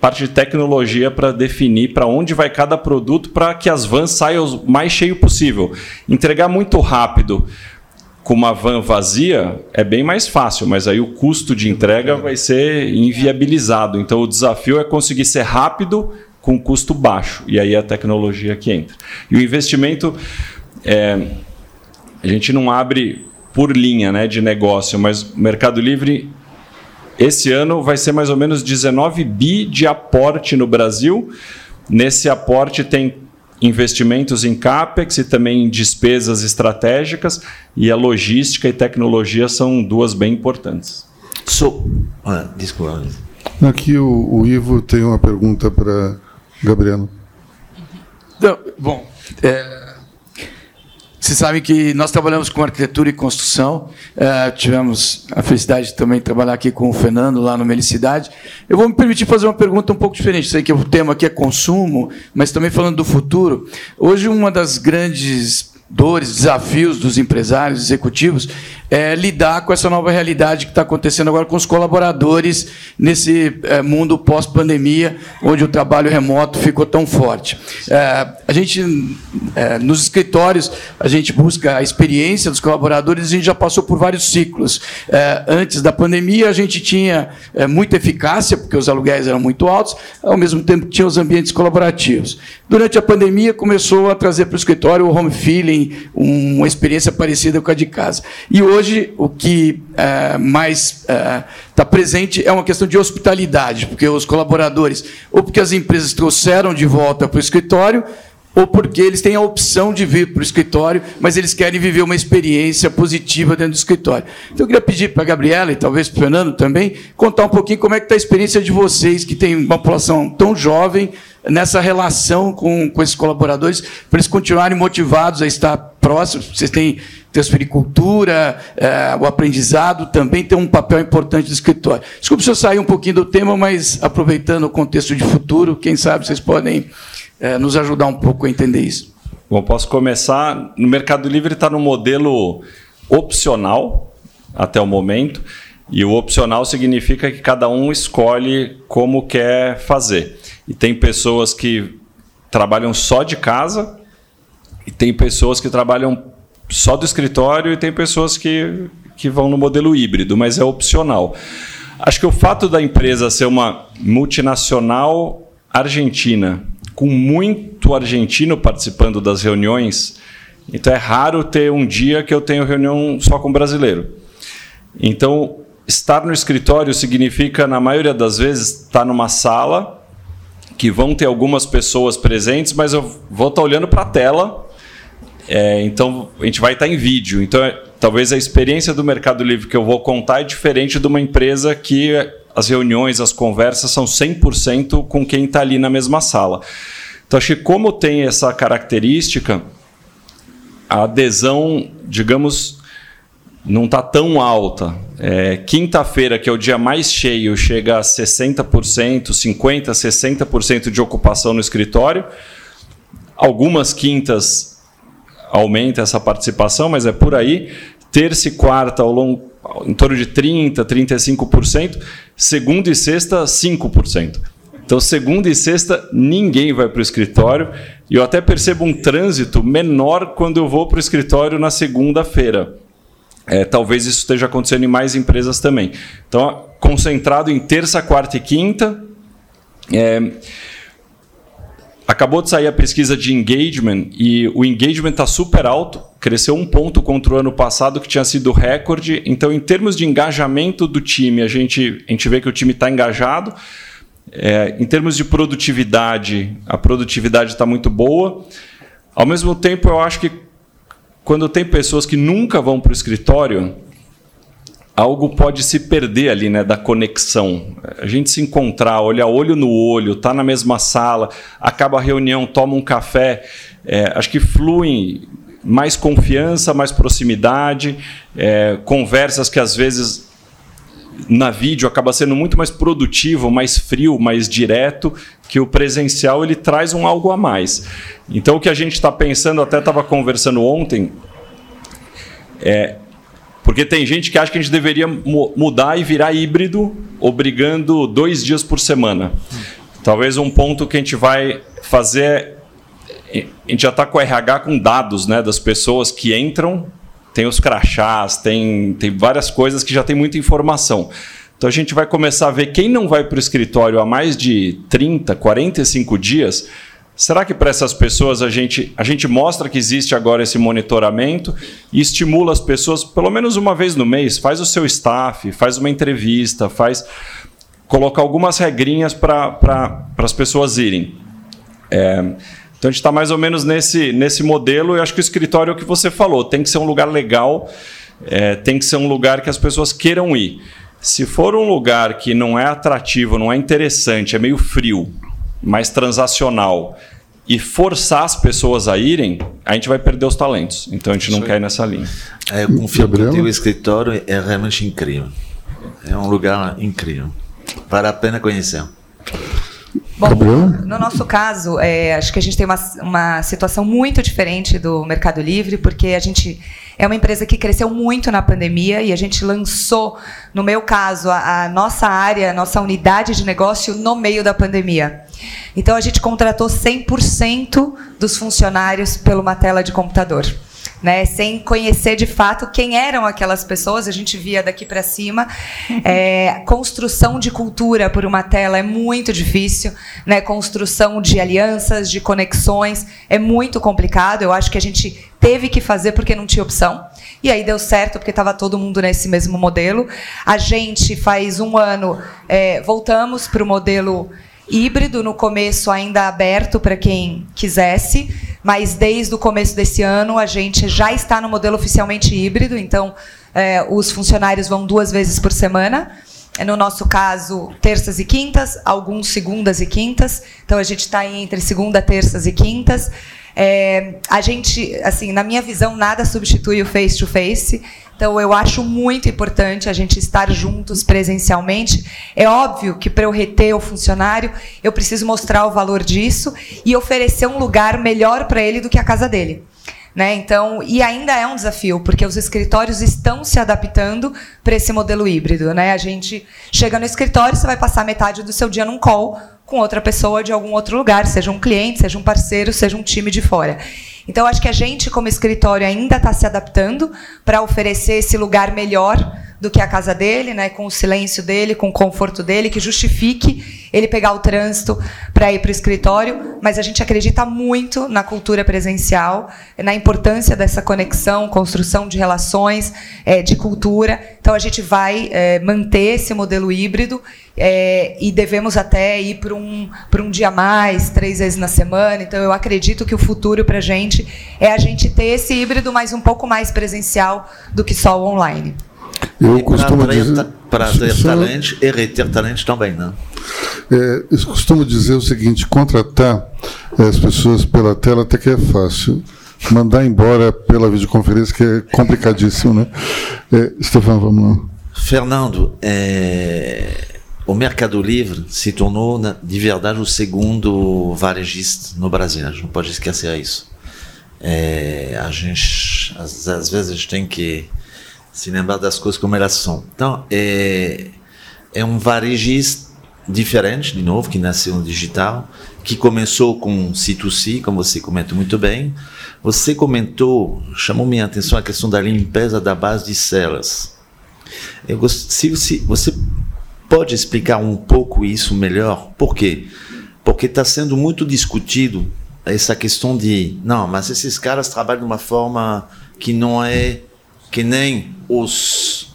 parte de tecnologia para definir para onde vai cada produto para que as vans saiam o mais cheio possível. Entregar muito rápido com uma van vazia é bem mais fácil, mas aí o custo de entrega vai ser inviabilizado. Então o desafio é conseguir ser rápido com custo baixo. E aí a tecnologia que entra. E o investimento, é, a gente não abre por linha né, de negócio, mas o Mercado Livre, esse ano, vai ser mais ou menos 19 bi de aporte no Brasil. Nesse aporte tem investimentos em CAPEX e também despesas estratégicas, e a logística e tecnologia são duas bem importantes. So, ah, desculpa. Aqui o, o Ivo tem uma pergunta para Gabriela. Então, bom, é, vocês sabem que nós trabalhamos com arquitetura e construção. É, tivemos a felicidade de também trabalhar aqui com o Fernando lá no Melicidade. Eu vou me permitir fazer uma pergunta um pouco diferente. Sei que o tema aqui é consumo, mas também falando do futuro. Hoje, uma das grandes dores, desafios dos empresários executivos é, lidar com essa nova realidade que está acontecendo agora com os colaboradores nesse é, mundo pós-pandemia, onde o trabalho remoto ficou tão forte. É, a gente, é, nos escritórios, a gente busca a experiência dos colaboradores, a gente já passou por vários ciclos. É, antes da pandemia, a gente tinha é, muita eficácia, porque os aluguéis eram muito altos, ao mesmo tempo tinha os ambientes colaborativos. Durante a pandemia, começou a trazer para o escritório o home feeling, uma experiência parecida com a de casa. E hoje, hoje o que é, mais está é, presente é uma questão de hospitalidade, porque os colaboradores, ou porque as empresas trouxeram de volta para o escritório, ou porque eles têm a opção de vir para o escritório, mas eles querem viver uma experiência positiva dentro do escritório. Então, eu queria pedir para a Gabriela e talvez para o Fernando também, contar um pouquinho como é que está a experiência de vocês, que tem uma população tão jovem, nessa relação com, com esses colaboradores, para eles continuarem motivados a estar próximos. Vocês têm transfericultura, é, o aprendizado também tem um papel importante do escritório. Desculpe se eu sair um pouquinho do tema, mas aproveitando o contexto de futuro, quem sabe vocês podem é, nos ajudar um pouco a entender isso. Bom, posso começar. No Mercado Livre está no modelo opcional até o momento. E o opcional significa que cada um escolhe como quer fazer. E tem pessoas que trabalham só de casa e tem pessoas que trabalham só do escritório e tem pessoas que, que vão no modelo híbrido, mas é opcional. Acho que o fato da empresa ser uma multinacional argentina, com muito argentino participando das reuniões, então é raro ter um dia que eu tenho reunião só com brasileiro. Então, estar no escritório significa, na maioria das vezes, estar numa sala que vão ter algumas pessoas presentes, mas eu vou estar olhando para a tela é, então a gente vai estar em vídeo. Então é, talvez a experiência do Mercado Livre que eu vou contar é diferente de uma empresa que as reuniões, as conversas são 100% com quem está ali na mesma sala. Então, acho que como tem essa característica, a adesão, digamos, não está tão alta. É, Quinta-feira, que é o dia mais cheio, chega a 60%, 50%, 60% de ocupação no escritório. Algumas quintas aumenta essa participação, mas é por aí. Terça e quarta, ao longo, em torno de 30%, 35%. Segunda e sexta, 5%. Então, segunda e sexta, ninguém vai para o escritório. E eu até percebo um trânsito menor quando eu vou para o escritório na segunda-feira. É, talvez isso esteja acontecendo em mais empresas também. Então, concentrado em terça, quarta e quinta. É, acabou de sair a pesquisa de engagement e o engagement está super alto, cresceu um ponto contra o ano passado que tinha sido recorde. Então, em termos de engajamento do time, a gente, a gente vê que o time está engajado. É, em termos de produtividade, a produtividade está muito boa. Ao mesmo tempo, eu acho que quando tem pessoas que nunca vão para o escritório, algo pode se perder ali, né, da conexão. A gente se encontrar, olhar olho no olho, tá na mesma sala, acaba a reunião, toma um café, é, acho que flui mais confiança, mais proximidade, é, conversas que às vezes na vídeo acaba sendo muito mais produtivo, mais frio, mais direto, que o presencial ele traz um algo a mais. Então o que a gente está pensando, até estava conversando ontem, é porque tem gente que acha que a gente deveria mudar e virar híbrido, obrigando dois dias por semana. Talvez um ponto que a gente vai fazer. A gente já está com o RH com dados né, das pessoas que entram tem os crachás, tem, tem várias coisas que já tem muita informação. Então a gente vai começar a ver quem não vai para o escritório há mais de 30, 45 dias. Será que para essas pessoas a gente, a gente mostra que existe agora esse monitoramento e estimula as pessoas, pelo menos uma vez no mês, faz o seu staff, faz uma entrevista, faz colocar algumas regrinhas para as pessoas irem. É, então a gente está mais ou menos nesse, nesse modelo, e acho que o escritório é o que você falou, tem que ser um lugar legal, é, tem que ser um lugar que as pessoas queiram ir. Se for um lugar que não é atrativo, não é interessante, é meio frio, mais transacional, e forçar as pessoas a irem, a gente vai perder os talentos. Então a gente não quer ir nessa linha. É, eu confio que o teu escritório é realmente incrível. É um lugar incrível. Vale a pena conhecer. Bom, no nosso caso, é, acho que a gente tem uma, uma situação muito diferente do Mercado Livre, porque a gente é uma empresa que cresceu muito na pandemia e a gente lançou, no meu caso, a, a nossa área, a nossa unidade de negócio no meio da pandemia. Então, a gente contratou 100% dos funcionários por uma tela de computador né, sem conhecer de fato quem eram aquelas pessoas, a gente via daqui para cima. É, construção de cultura por uma tela é muito difícil, né, construção de alianças, de conexões é muito complicado. Eu acho que a gente teve que fazer porque não tinha opção. E aí deu certo porque estava todo mundo nesse mesmo modelo. A gente faz um ano é, voltamos para o modelo híbrido, no começo ainda aberto para quem quisesse, mas desde o começo desse ano a gente já está no modelo oficialmente híbrido, então é, os funcionários vão duas vezes por semana. É, no nosso caso, terças e quintas, alguns segundas e quintas. Então a gente está entre segunda, terças e quintas. É, a gente, assim, na minha visão, nada substitui o face to face. Então, eu acho muito importante a gente estar juntos presencialmente. É óbvio que para eu reter o funcionário, eu preciso mostrar o valor disso e oferecer um lugar melhor para ele do que a casa dele. Né? Então, e ainda é um desafio, porque os escritórios estão se adaptando para esse modelo híbrido. Né? A gente chega no escritório, você vai passar metade do seu dia num call com outra pessoa de algum outro lugar, seja um cliente, seja um parceiro, seja um time de fora. Então, acho que a gente, como escritório, ainda está se adaptando para oferecer esse lugar melhor do que a casa dele, né, com o silêncio dele, com o conforto dele, que justifique ele pegar o trânsito para ir para o escritório. Mas a gente acredita muito na cultura presencial, na importância dessa conexão, construção de relações, é, de cultura. Então a gente vai é, manter esse modelo híbrido é, e devemos até ir para um, um dia mais, três vezes na semana. Então, eu acredito que o futuro para a gente é a gente ter esse híbrido, mas um pouco mais presencial do que só o online. Eu e costumo dizer para ter talento e reter talento também, não? É, eu costumo dizer o seguinte: contratar é, as pessoas pela tela até que é fácil. Mandar embora pela videoconferência que é complicadíssimo, né? É, Stefano, vamos lá. Fernando, é, o Mercado Livre se tornou, de verdade, o segundo varejista no Brasil. A gente não pode esquecer isso. É, a gente, às, às, vezes, a gente tem que se lembrar das coisas como elas são. Então, é, é um varejista diferente, de novo, que nasceu no digital, que começou com C2C, como você comentou muito bem. Você comentou, chamou minha atenção a questão da limpeza da base de celas. Eu gost... se você pode explicar um pouco isso melhor? Por quê? Porque está sendo muito discutido essa questão de não, mas esses caras trabalham de uma forma que não é que nem os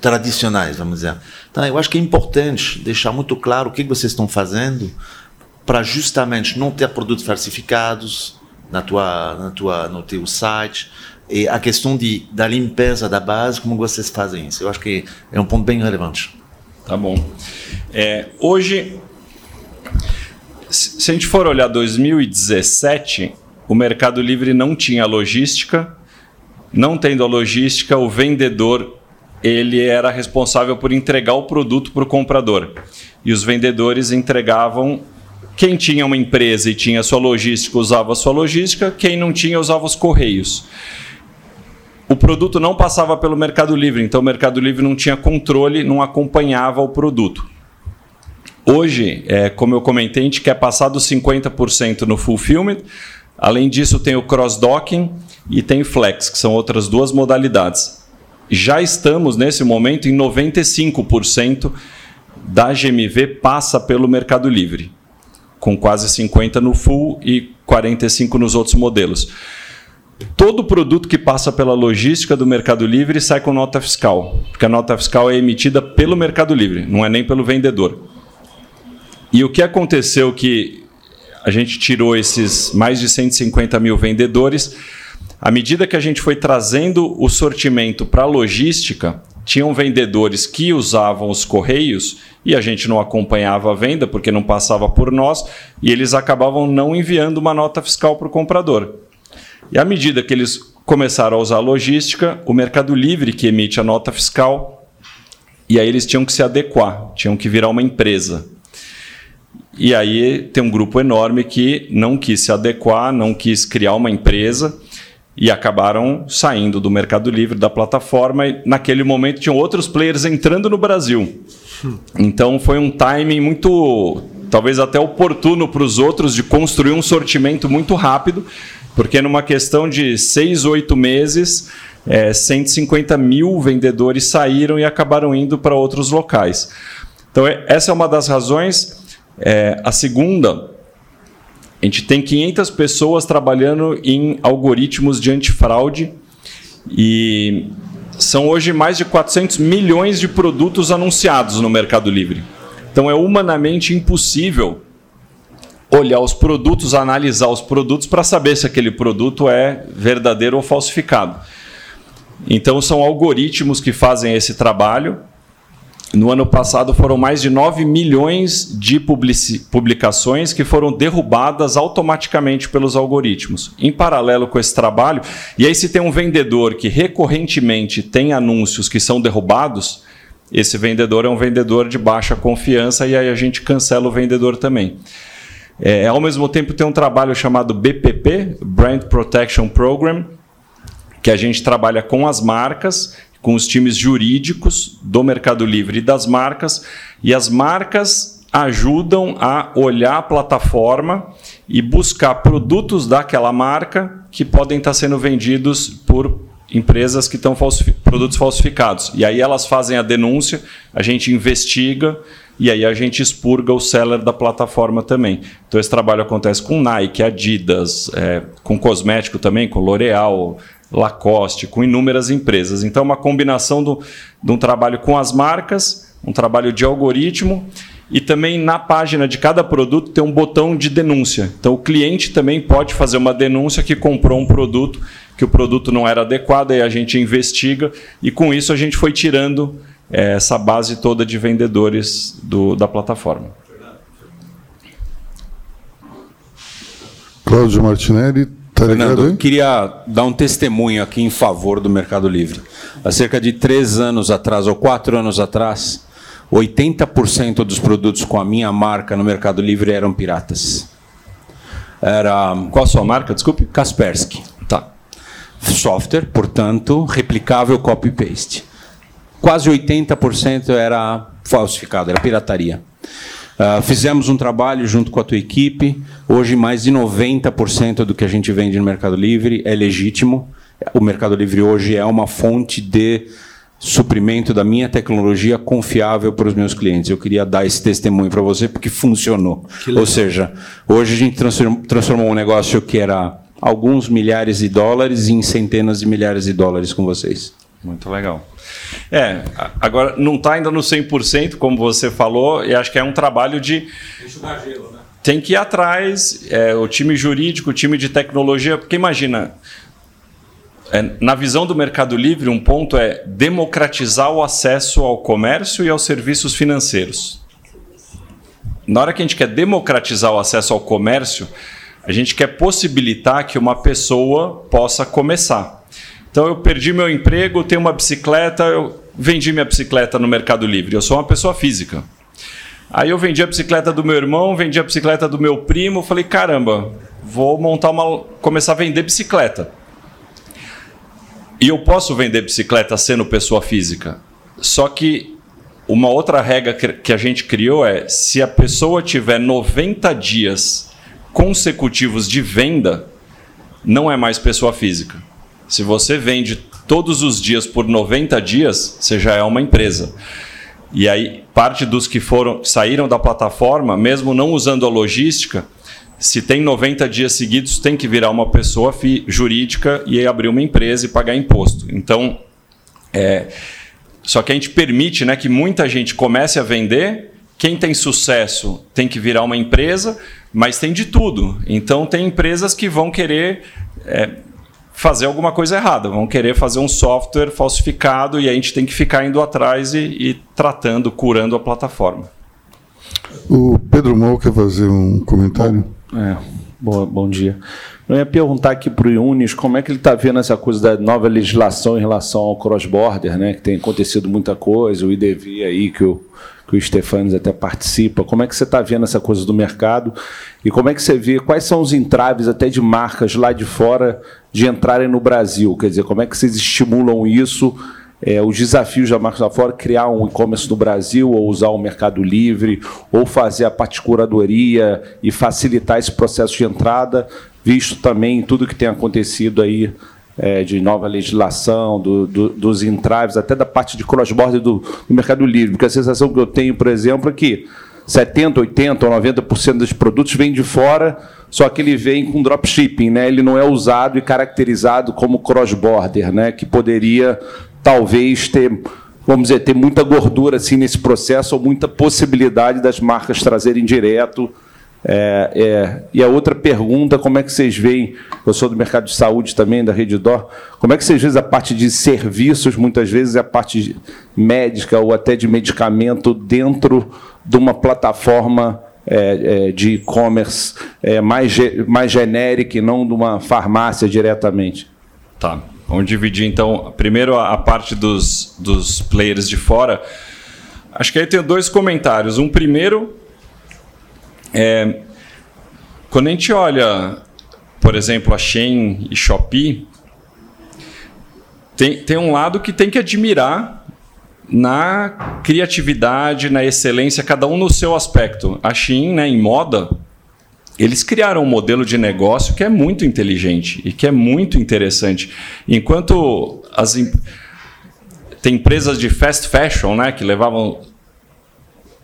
tradicionais, vamos dizer. Então, eu acho que é importante deixar muito claro o que vocês estão fazendo para justamente não ter produtos falsificados na tua, na tua, no teu site e a questão de da limpeza da base, como vocês fazem isso. Eu acho que é um ponto bem relevante. Tá bom. É, hoje, se a gente for olhar 2017, o Mercado Livre não tinha logística. Não tendo a logística, o vendedor ele era responsável por entregar o produto para o comprador. E os vendedores entregavam. Quem tinha uma empresa e tinha sua logística usava a sua logística, quem não tinha usava os correios o produto não passava pelo Mercado Livre, então o Mercado Livre não tinha controle, não acompanhava o produto. Hoje, é, como eu comentei, a gente quer passar dos 50% no fulfillment. Além disso, tem o cross-docking e tem flex, que são outras duas modalidades. Já estamos, nesse momento, em 95% da GMV passa pelo Mercado Livre, com quase 50% no full e 45% nos outros modelos todo produto que passa pela logística do Mercado Livre sai com nota fiscal, porque a nota fiscal é emitida pelo Mercado Livre, não é nem pelo vendedor. E o que aconteceu que a gente tirou esses mais de 150 mil vendedores, à medida que a gente foi trazendo o sortimento para a logística, tinham vendedores que usavam os correios e a gente não acompanhava a venda porque não passava por nós e eles acabavam não enviando uma nota fiscal para o comprador. E à medida que eles começaram a usar a logística, o Mercado Livre que emite a nota fiscal, e aí eles tinham que se adequar, tinham que virar uma empresa. E aí tem um grupo enorme que não quis se adequar, não quis criar uma empresa e acabaram saindo do Mercado Livre, da plataforma, e naquele momento tinham outros players entrando no Brasil. Então foi um timing muito, talvez até oportuno para os outros de construir um sortimento muito rápido porque numa questão de seis, oito meses, é, 150 mil vendedores saíram e acabaram indo para outros locais. Então, é, essa é uma das razões. É, a segunda, a gente tem 500 pessoas trabalhando em algoritmos de antifraude e são hoje mais de 400 milhões de produtos anunciados no Mercado Livre. Então, é humanamente impossível olhar os produtos, analisar os produtos para saber se aquele produto é verdadeiro ou falsificado. Então, são algoritmos que fazem esse trabalho. No ano passado foram mais de 9 milhões de publicações que foram derrubadas automaticamente pelos algoritmos. Em paralelo com esse trabalho, e aí se tem um vendedor que recorrentemente tem anúncios que são derrubados, esse vendedor é um vendedor de baixa confiança e aí a gente cancela o vendedor também. É, ao mesmo tempo, tem um trabalho chamado BPP Brand Protection Program que a gente trabalha com as marcas, com os times jurídicos do Mercado Livre e das marcas, e as marcas ajudam a olhar a plataforma e buscar produtos daquela marca que podem estar sendo vendidos por empresas que estão falsifi produtos falsificados. E aí elas fazem a denúncia, a gente investiga e aí a gente expurga o seller da plataforma também. Então esse trabalho acontece com Nike, Adidas, é, com cosmético também, com L'Oreal, Lacoste, com inúmeras empresas. Então uma combinação do, de um trabalho com as marcas, um trabalho de algoritmo e também na página de cada produto tem um botão de denúncia. Então o cliente também pode fazer uma denúncia que comprou um produto que o produto não era adequado, aí a gente investiga e com isso a gente foi tirando é, essa base toda de vendedores do, da plataforma. Cláudio Martinelli, tá Fernando, eu queria dar um testemunho aqui em favor do Mercado Livre. Há cerca de três anos atrás, ou quatro anos atrás, 80% dos produtos com a minha marca no Mercado Livre eram piratas. Era. Qual a sua marca? Desculpe. Kaspersky. Tá. Software, portanto, replicável copy-paste quase 80% era falsificado, era pirataria. Uh, fizemos um trabalho junto com a tua equipe. Hoje, mais de 90% do que a gente vende no Mercado Livre é legítimo. O Mercado Livre hoje é uma fonte de suprimento da minha tecnologia confiável para os meus clientes. Eu queria dar esse testemunho para você porque funcionou. Ou seja, hoje a gente transformou um negócio que era alguns milhares de dólares em centenas de milhares de dólares com vocês. Muito legal. É, agora não está ainda no 100%, como você falou, e acho que é um trabalho de. Gelo, né? Tem que ir atrás, é, o time jurídico, o time de tecnologia, porque imagina, é, na visão do Mercado Livre, um ponto é democratizar o acesso ao comércio e aos serviços financeiros. Na hora que a gente quer democratizar o acesso ao comércio, a gente quer possibilitar que uma pessoa possa começar. Então eu perdi meu emprego, tenho uma bicicleta, eu vendi minha bicicleta no Mercado Livre. Eu sou uma pessoa física. Aí eu vendi a bicicleta do meu irmão, vendi a bicicleta do meu primo, falei, caramba, vou montar uma começar a vender bicicleta. E eu posso vender bicicleta sendo pessoa física. Só que uma outra regra que a gente criou é se a pessoa tiver 90 dias consecutivos de venda, não é mais pessoa física. Se você vende todos os dias por 90 dias, você já é uma empresa. E aí, parte dos que foram saíram da plataforma, mesmo não usando a logística, se tem 90 dias seguidos, tem que virar uma pessoa jurídica e abrir uma empresa e pagar imposto. Então, é, só que a gente permite né, que muita gente comece a vender. Quem tem sucesso tem que virar uma empresa, mas tem de tudo. Então, tem empresas que vão querer. É, fazer alguma coisa errada, vão querer fazer um software falsificado e a gente tem que ficar indo atrás e, e tratando, curando a plataforma. O Pedro Mol quer fazer um comentário? Bom, é, bom, bom dia. Eu ia perguntar aqui para o Yunis como é que ele está vendo essa coisa da nova legislação em relação ao cross-border, né? que tem acontecido muita coisa, o IDV aí que o, que o Stefanes até participa. Como é que você está vendo essa coisa do mercado e como é que você vê quais são os entraves até de marcas lá de fora de entrarem no Brasil? Quer dizer, como é que vocês estimulam isso? É, os desafios da marca lá fora, criar um e-commerce no Brasil, ou usar o Mercado Livre, ou fazer a particuradoria e facilitar esse processo de entrada, visto também tudo que tem acontecido aí é, de nova legislação, do, do, dos entraves, até da parte de cross-border do, do, Mercado Livre. Porque a sensação que eu tenho, por exemplo, é que 70%, 80% ou 90% dos produtos vêm de fora, só que ele vem com dropshipping, né? ele não é usado e caracterizado como cross-border, né? que poderia talvez ter vamos dizer, ter muita gordura assim nesse processo, ou muita possibilidade das marcas trazerem direto é, é, e a outra pergunta, como é que vocês veem, eu sou do mercado de saúde também, da Rede Dó, como é que vocês veem a parte de serviços, muitas vezes, a parte médica ou até de medicamento dentro de uma plataforma é, é de e-commerce é, mais, mais genérica e não de uma farmácia diretamente? Tá, vamos dividir então, primeiro a, parte dos, dos players de fora. Acho que aí tem dois comentários. Um primeiro é, quando a gente olha, por exemplo, a Shein e Shopee, tem, tem um lado que tem que admirar na criatividade, na excelência, cada um no seu aspecto. A Shein, né, em moda, eles criaram um modelo de negócio que é muito inteligente e que é muito interessante. Enquanto as tem empresas de fast fashion, né, que levavam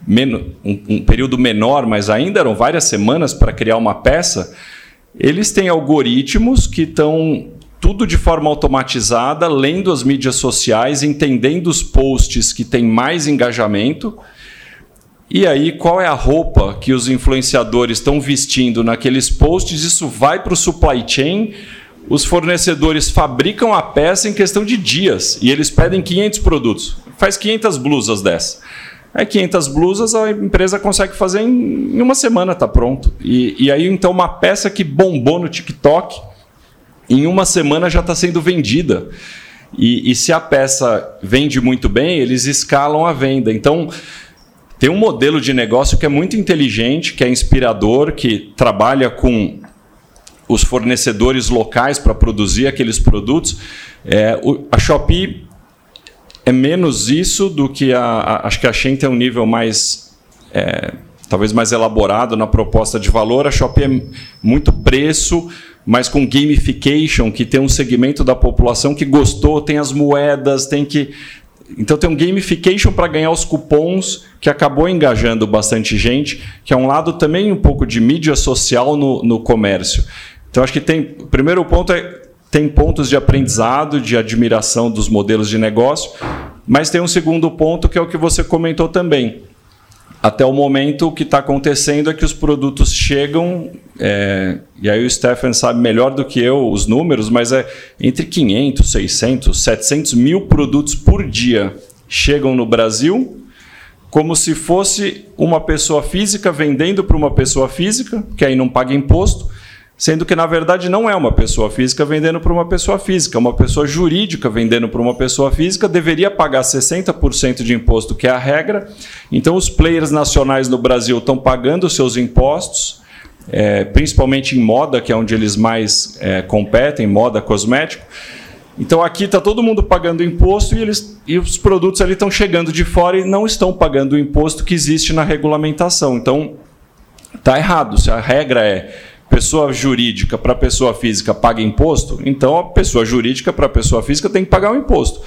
um, um período menor, mas ainda eram várias semanas para criar uma peça. Eles têm algoritmos que estão tudo de forma automatizada, lendo as mídias sociais, entendendo os posts que têm mais engajamento. E aí, qual é a roupa que os influenciadores estão vestindo naqueles posts? Isso vai para o supply chain os fornecedores fabricam a peça em questão de dias e eles pedem 500 produtos. Faz 500 blusas dessa. É 500 blusas a empresa consegue fazer em, uma semana, está pronto. E, e aí então uma peça que bombou no TikTok em uma semana já está sendo vendida. E, e, se a peça vende muito bem, eles escalam a venda. Então tem um modelo de negócio que é muito inteligente, que é inspirador, que trabalha com os fornecedores locais para produzir aqueles produtos. É, o, a Shopee é menos isso do que a, a, acho que a Shein tem um nível mais é, talvez mais elaborado na proposta de valor. A Shopee é muito preço, mas com gamification, que tem um segmento da população que gostou, tem as moedas, tem que então tem um gamification para ganhar os cupons que acabou engajando bastante gente, que é um lado também um pouco de mídia social no, no comércio. Então acho que tem. O primeiro ponto é tem pontos de aprendizado, de admiração dos modelos de negócio, mas tem um segundo ponto que é o que você comentou também. Até o momento, o que está acontecendo é que os produtos chegam, é, e aí o Stephen sabe melhor do que eu os números, mas é entre 500, 600, 700 mil produtos por dia chegam no Brasil, como se fosse uma pessoa física vendendo para uma pessoa física, que aí não paga imposto, Sendo que, na verdade, não é uma pessoa física vendendo para uma pessoa física, é uma pessoa jurídica vendendo para uma pessoa física deveria pagar 60% de imposto, que é a regra. Então, os players nacionais no Brasil estão pagando seus impostos, é, principalmente em moda, que é onde eles mais é, competem, moda cosmético. Então aqui está todo mundo pagando imposto e, eles, e os produtos ali estão chegando de fora e não estão pagando o imposto que existe na regulamentação. Então está errado. Se a regra é pessoa jurídica para pessoa física paga imposto, então a pessoa jurídica para pessoa física tem que pagar o imposto.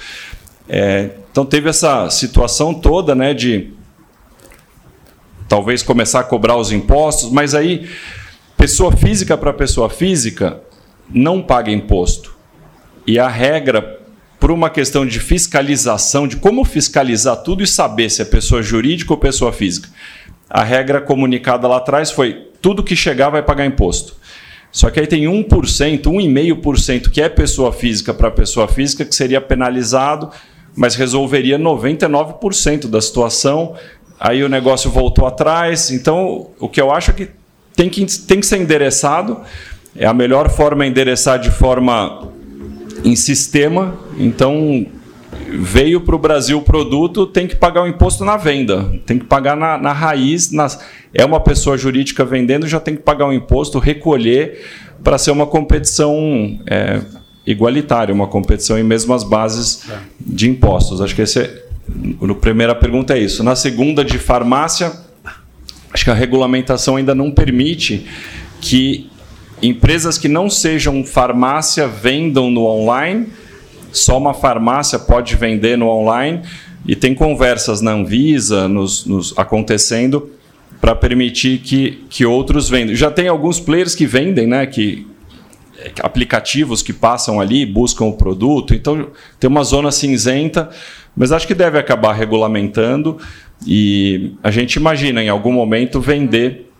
É, então teve essa situação toda né, de talvez começar a cobrar os impostos, mas aí pessoa física para pessoa física não paga imposto. E a regra, por uma questão de fiscalização, de como fiscalizar tudo e saber se é pessoa jurídica ou pessoa física, a regra comunicada lá atrás foi tudo que chegar vai pagar imposto. Só que aí tem 1%, 1,5% que é pessoa física para pessoa física, que seria penalizado, mas resolveria 99% da situação. Aí o negócio voltou atrás. Então, o que eu acho é que tem que, tem que ser endereçado. É a melhor forma é endereçar de forma em sistema. Então, veio para o Brasil o produto, tem que pagar o imposto na venda, tem que pagar na, na raiz. Nas, é uma pessoa jurídica vendendo, já tem que pagar o imposto, recolher, para ser uma competição é, igualitária, uma competição em mesmas bases de impostos. Acho que esse é, a primeira pergunta é isso. Na segunda, de farmácia, acho que a regulamentação ainda não permite que empresas que não sejam farmácia vendam no online só uma farmácia pode vender no online. E tem conversas na Anvisa nos, nos acontecendo para permitir que, que outros vendam. Já tem alguns players que vendem, né, que aplicativos que passam ali, buscam o produto, então tem uma zona cinzenta, mas acho que deve acabar regulamentando. E a gente imagina em algum momento vender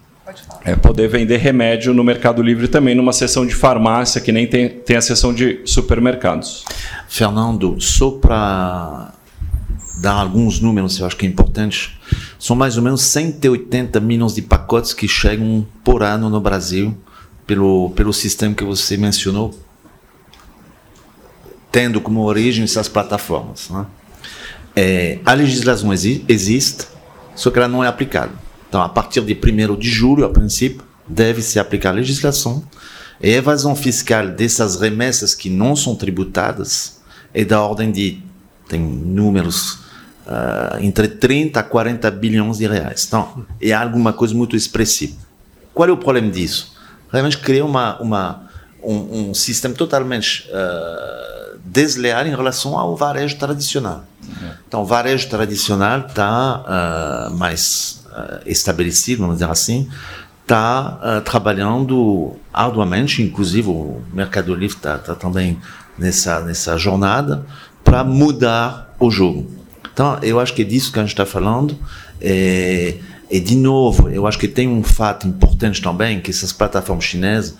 é poder vender remédio no Mercado Livre também, numa seção de farmácia, que nem tem, tem a seção de supermercados. Fernando, só para dar alguns números, eu acho que é importante, são mais ou menos 180 milhões de pacotes que chegam por ano no Brasil pelo, pelo sistema que você mencionou, tendo como origem essas plataformas. Né? É, a legislação exi existe, só que ela não é aplicada. Então, a partir de 1 de julho, a princípio, deve se aplicar a legislação. E a evasão fiscal dessas remessas que não são tributadas é da ordem de, tem números, uh, entre 30 a 40 bilhões de reais. Então, é alguma coisa muito expressiva. Qual é o problema disso? Realmente cria uma, uma, um, um sistema totalmente uh, desleal em relação ao varejo tradicional. Então, o varejo tradicional está uh, mais uh, estabelecido, vamos dizer assim, está uh, trabalhando arduamente, inclusive o Mercado Livre está tá também nessa, nessa jornada, para mudar o jogo. Então, eu acho que é disso que a gente está falando. É, e, de novo, eu acho que tem um fato importante também, que essas plataformas chinesas,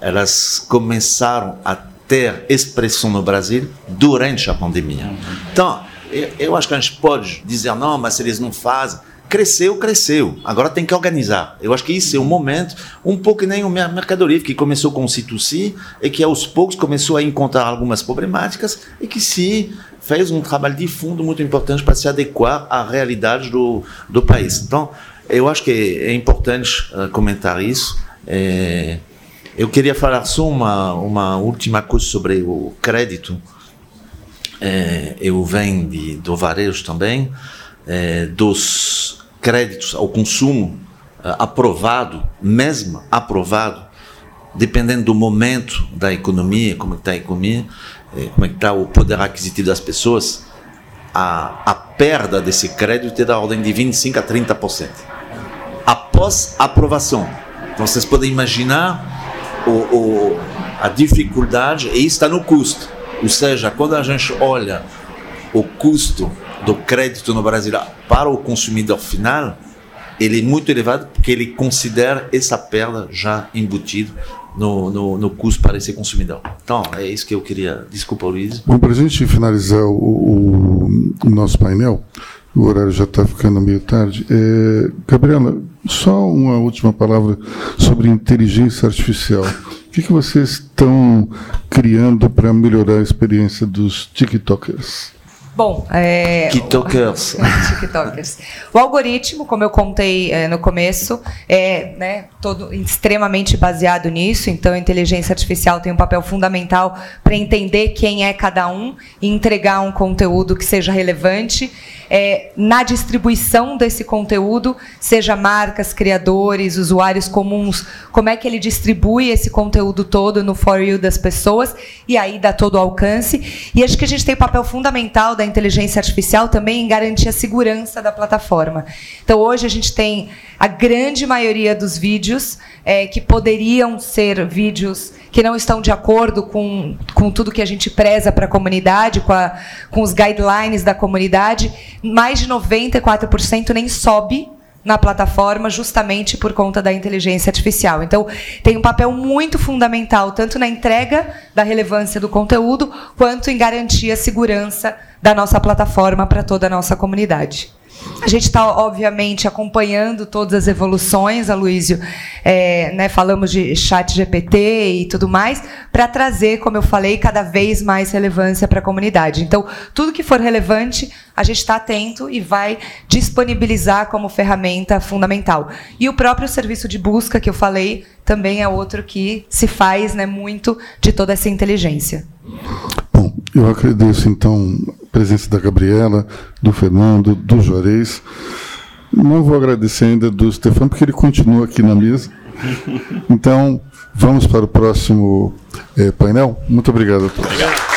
elas começaram a ter expressão no Brasil durante a pandemia. Então, eu, eu acho que a gente pode dizer, não, mas eles não fazem, cresceu, cresceu. Agora tem que organizar. Eu acho que isso é um momento, um pouco que nem o Mercado Livre, que começou com o C2C e que aos poucos começou a encontrar algumas problemáticas e que se fez um trabalho de fundo muito importante para se adequar à realidade do, do país. Então, eu acho que é importante uh, comentar isso. É, eu queria falar só uma, uma última coisa sobre o crédito. É, eu venho de, do varejo também, é, dos créditos ao consumo é, aprovado, mesmo aprovado, dependendo do momento da economia, como está a economia, é, como é está o poder aquisitivo das pessoas, a, a perda desse crédito é da ordem de 25% a 30%. Após aprovação. Então vocês podem imaginar o, o, a dificuldade, e está no custo. Ou seja, quando a gente olha o custo do crédito no Brasil para o consumidor final, ele é muito elevado porque ele considera essa perda já embutida no, no, no, custo para esse consumidor. Então, é isso que eu queria. Desculpa, Luiz. Bom, para a gente finalizar o, o, o, nosso painel, o horário já está ficando meio tarde. É, Gabriela, só uma última palavra sobre inteligência artificial. O que, que vocês estão criando para melhorar a experiência dos TikTokers? Bom, é, TikTokers. <laughs> TikTokers. O algoritmo, como eu contei é, no começo, é né, todo extremamente baseado nisso. Então, a inteligência artificial tem um papel fundamental para entender quem é cada um e entregar um conteúdo que seja relevante é, na distribuição desse conteúdo, seja marcas, criadores, usuários comuns, como é que ele distribui esse conteúdo todo no For You das pessoas e aí dá todo o alcance. E acho que a gente tem o papel fundamental da inteligência artificial também em garantir a segurança da plataforma. Então, hoje a gente tem a grande maioria dos vídeos é, que poderiam ser vídeos que não estão de acordo com, com tudo que a gente preza para a comunidade, com, a, com os guidelines da comunidade, mais de 94% nem sobe na plataforma justamente por conta da inteligência artificial. Então, tem um papel muito fundamental tanto na entrega da relevância do conteúdo, quanto em garantir a segurança da nossa plataforma para toda a nossa comunidade. A gente está, obviamente, acompanhando todas as evoluções, Aloysio. É, né, falamos de chat GPT e tudo mais, para trazer, como eu falei, cada vez mais relevância para a comunidade. Então, tudo que for relevante, a gente está atento e vai disponibilizar como ferramenta fundamental. E o próprio serviço de busca que eu falei também é outro que se faz né, muito de toda essa inteligência. Bom, eu agradeço então presença da Gabriela, do Fernando, do Juarez. Não vou agradecer ainda do Stefano, porque ele continua aqui na mesa. Então, vamos para o próximo eh, painel. Muito obrigado a todos. Obrigado.